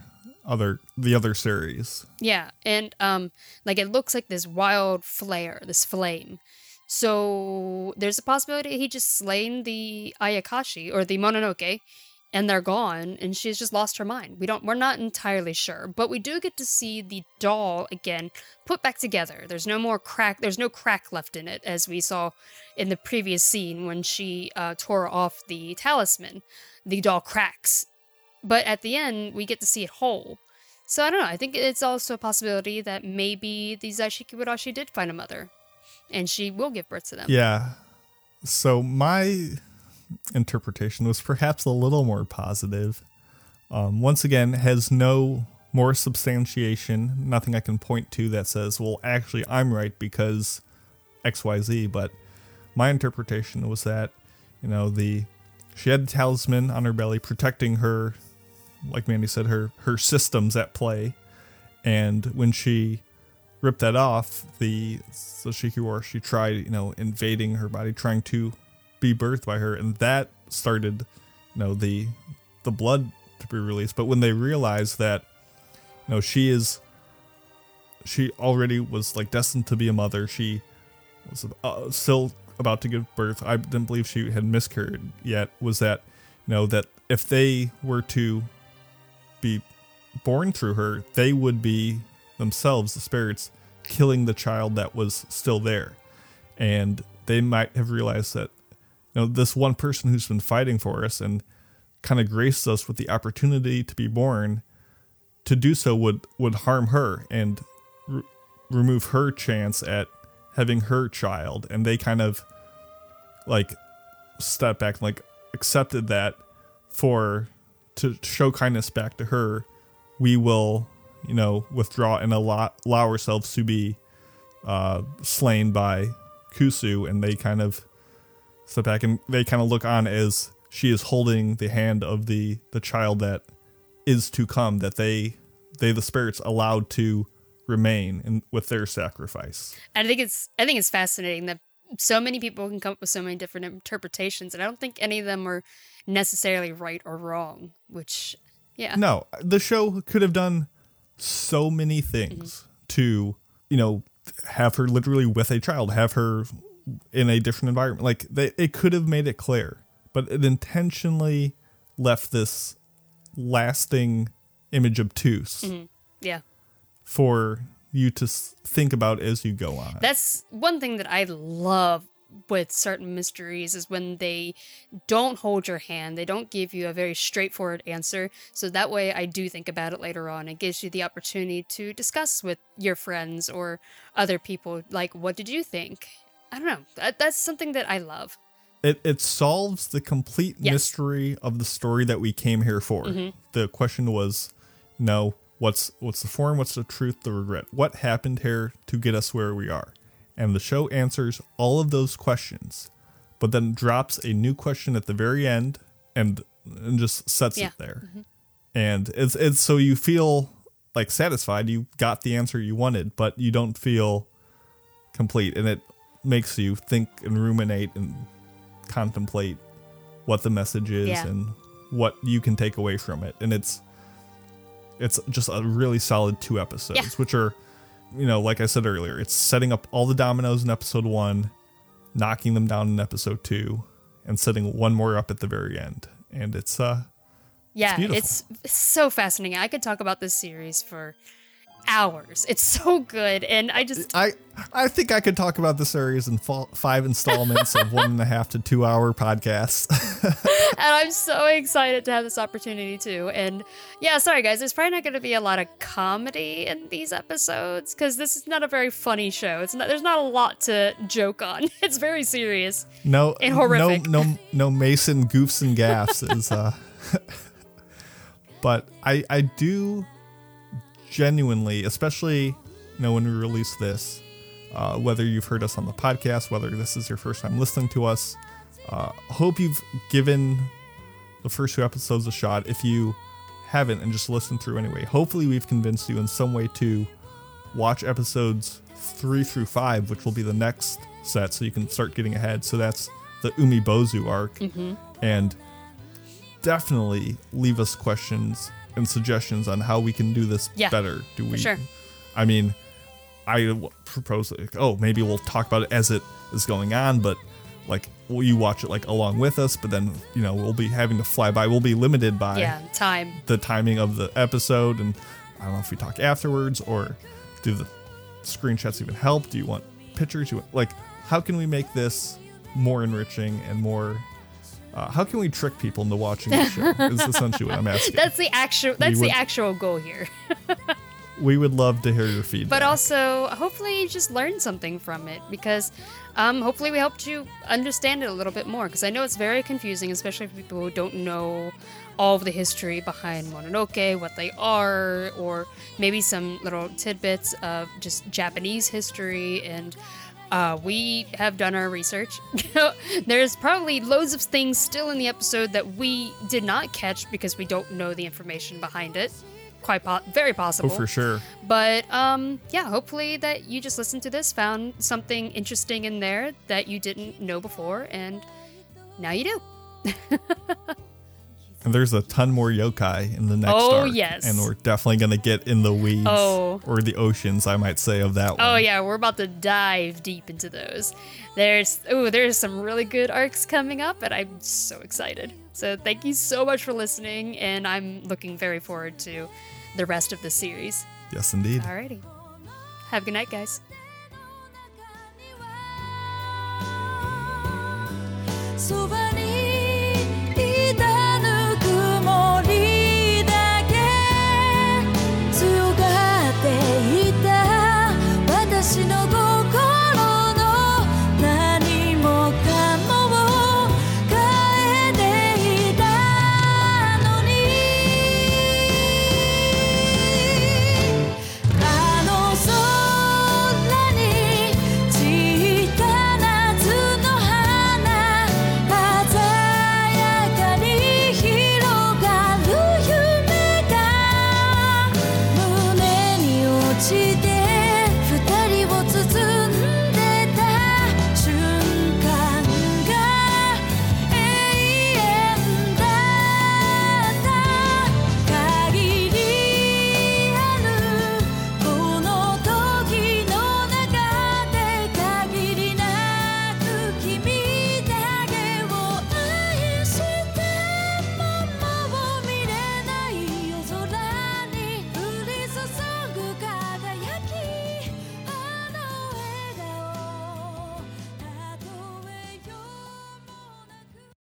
other the other series. Yeah, and um, like it looks like this wild flare, this flame. So there's a possibility he just slain the Ayakashi or the Mononoke, and they're gone, and she's just lost her mind. We don't, we're not entirely sure, but we do get to see the doll again put back together. There's no more crack. There's no crack left in it, as we saw in the previous scene when she uh, tore off the talisman. The doll cracks, but at the end we get to see it whole. So I don't know. I think it's also a possibility that maybe the Zashiki Warashi did find a mother, and she will give birth to them. Yeah. So my interpretation was perhaps a little more positive. Um, once again, has no more substantiation, nothing I can point to that says, well, actually, I'm right because XYZ. But my interpretation was that, you know, the she had the talisman on her belly protecting her, like Mandi said, her her systems at play. And when she ripped that off, the Sashikiwara, she tried, you know, invading her body, trying to be birthed by her, and that started, you know, the the blood to be released. But when they realized that, you know, she is, she already was like destined to be a mother. She was uh, still about to give birth. I didn't believe she had miscarried yet. Was that, you know, that if they were to be born through her, they would be themselves the spirits killing the child that was still there, and they might have realized that you know this one person who's been fighting for us and kind of graced us with the opportunity to be born to do so would would harm her and re- remove her chance at having her child. And they kind of like step back and like accepted that for to show kindness back to her we will you know withdraw and allow, allow ourselves to be uh, slain by kusu and they kind of step back and they kind of look on as she is holding the hand of the the child that is to come that they they the spirits allowed to remain in, with their sacrifice. I think it's I think it's fascinating that so many people can come up with so many different interpretations, and I don't think any of them are necessarily right or wrong. Which, yeah, no the show could have done so many mm-hmm. things to you know have her literally with a child have her in a different environment like they it could have made it clear but it intentionally left this lasting image obtuse mm-hmm. yeah. for you to think about as you go on. That's one thing that I love with certain mysteries is when they don't hold your hand. They don't give you a very straightforward answer. So that way I do think about it later on. It gives you the opportunity to discuss with your friends or other people like what did you think? I don't know. That, that's something that I love. it it solves the complete Yes. mystery of the story that we came here for. Mm-hmm. The question was, no, what's what's the form, what's the truth, the regret? What happened here to get us where we are? And the show answers all of those questions, but then drops a new question at the very end and and just sets Yeah. it there. Mm-hmm. And it's it's so you feel like satisfied, you got the answer you wanted, but you don't feel complete and it makes you think and ruminate and contemplate what the message is Yeah. and what you can take away from it and it's it's just a really solid two episodes Yeah. which are you know like i said earlier it's setting up all the dominoes in episode one knocking them down in episode two and setting one more up at the very end and it's uh Yeah, beautiful. it's, so fascinating. I could talk about this series for hours. It's so good, and I just i i think i could talk about the series in five installments of one and a half to two hour podcasts and I'm so excited to have this opportunity too. And yeah, sorry guys, there's probably not going to be a lot of comedy in these episodes because this is not a very funny show. It's not. There's not a lot to joke on. It's very serious. No, And horrific. no, no, no Mason goofs and gaffs is. Uh, but I, I do genuinely, especially you know when we release this, uh, whether you've heard us on the podcast, whether this is your first time listening to us, uh, hope you've given the first two episodes a shot. If you haven't and just listened through anyway, hopefully we've convinced you in some way to watch episodes three through five, which will be the next set, so you can start getting ahead. So that's the Umi Umibozu arc, and definitely leave us questions and suggestions on how we can do this Yeah, better. Do we? sure. I mean, I propose like, oh, maybe we'll talk about it as it is going on, but like, will you watch it like along with us? But then you know we'll be having to fly by. We'll be limited by Yeah, time. the timing of the episode, and I don't know if we talk afterwards or do the screenshots even help? Do you want pictures? You want, like, how can we make this more enriching and more? Uh, how can we trick people into watching the show? is essentially what I'm asking. That's the actual. That's the actual goal here. we would love to hear your feedback. But also, hopefully, you just learn something from it because um, hopefully we helped you understand it a little bit more. Because I know it's very confusing, especially for people who don't know all of the history behind Mononoke, what they are, or maybe some little tidbits of just Japanese history. And uh, we have done our research. There's probably loads of things still in the episode that we did not catch because we don't know the information behind it. Quite po- very oh, possible. for sure. But um, yeah, hopefully that you just listened to this, found something interesting in there that you didn't know before, and now you do. And there's a ton more yokai in the next Oh, arc, yes. And we're definitely gonna get in the weeds Oh. or the oceans, I might say, of that oh, one. Oh yeah, we're about to dive deep into those. There's oh, there's some really good arcs coming up, and I'm so excited. So thank you so much for listening, and I'm looking very forward to the rest of the series. Yes, indeed. Alrighty, have a good night, guys. そ強がっていた。私の声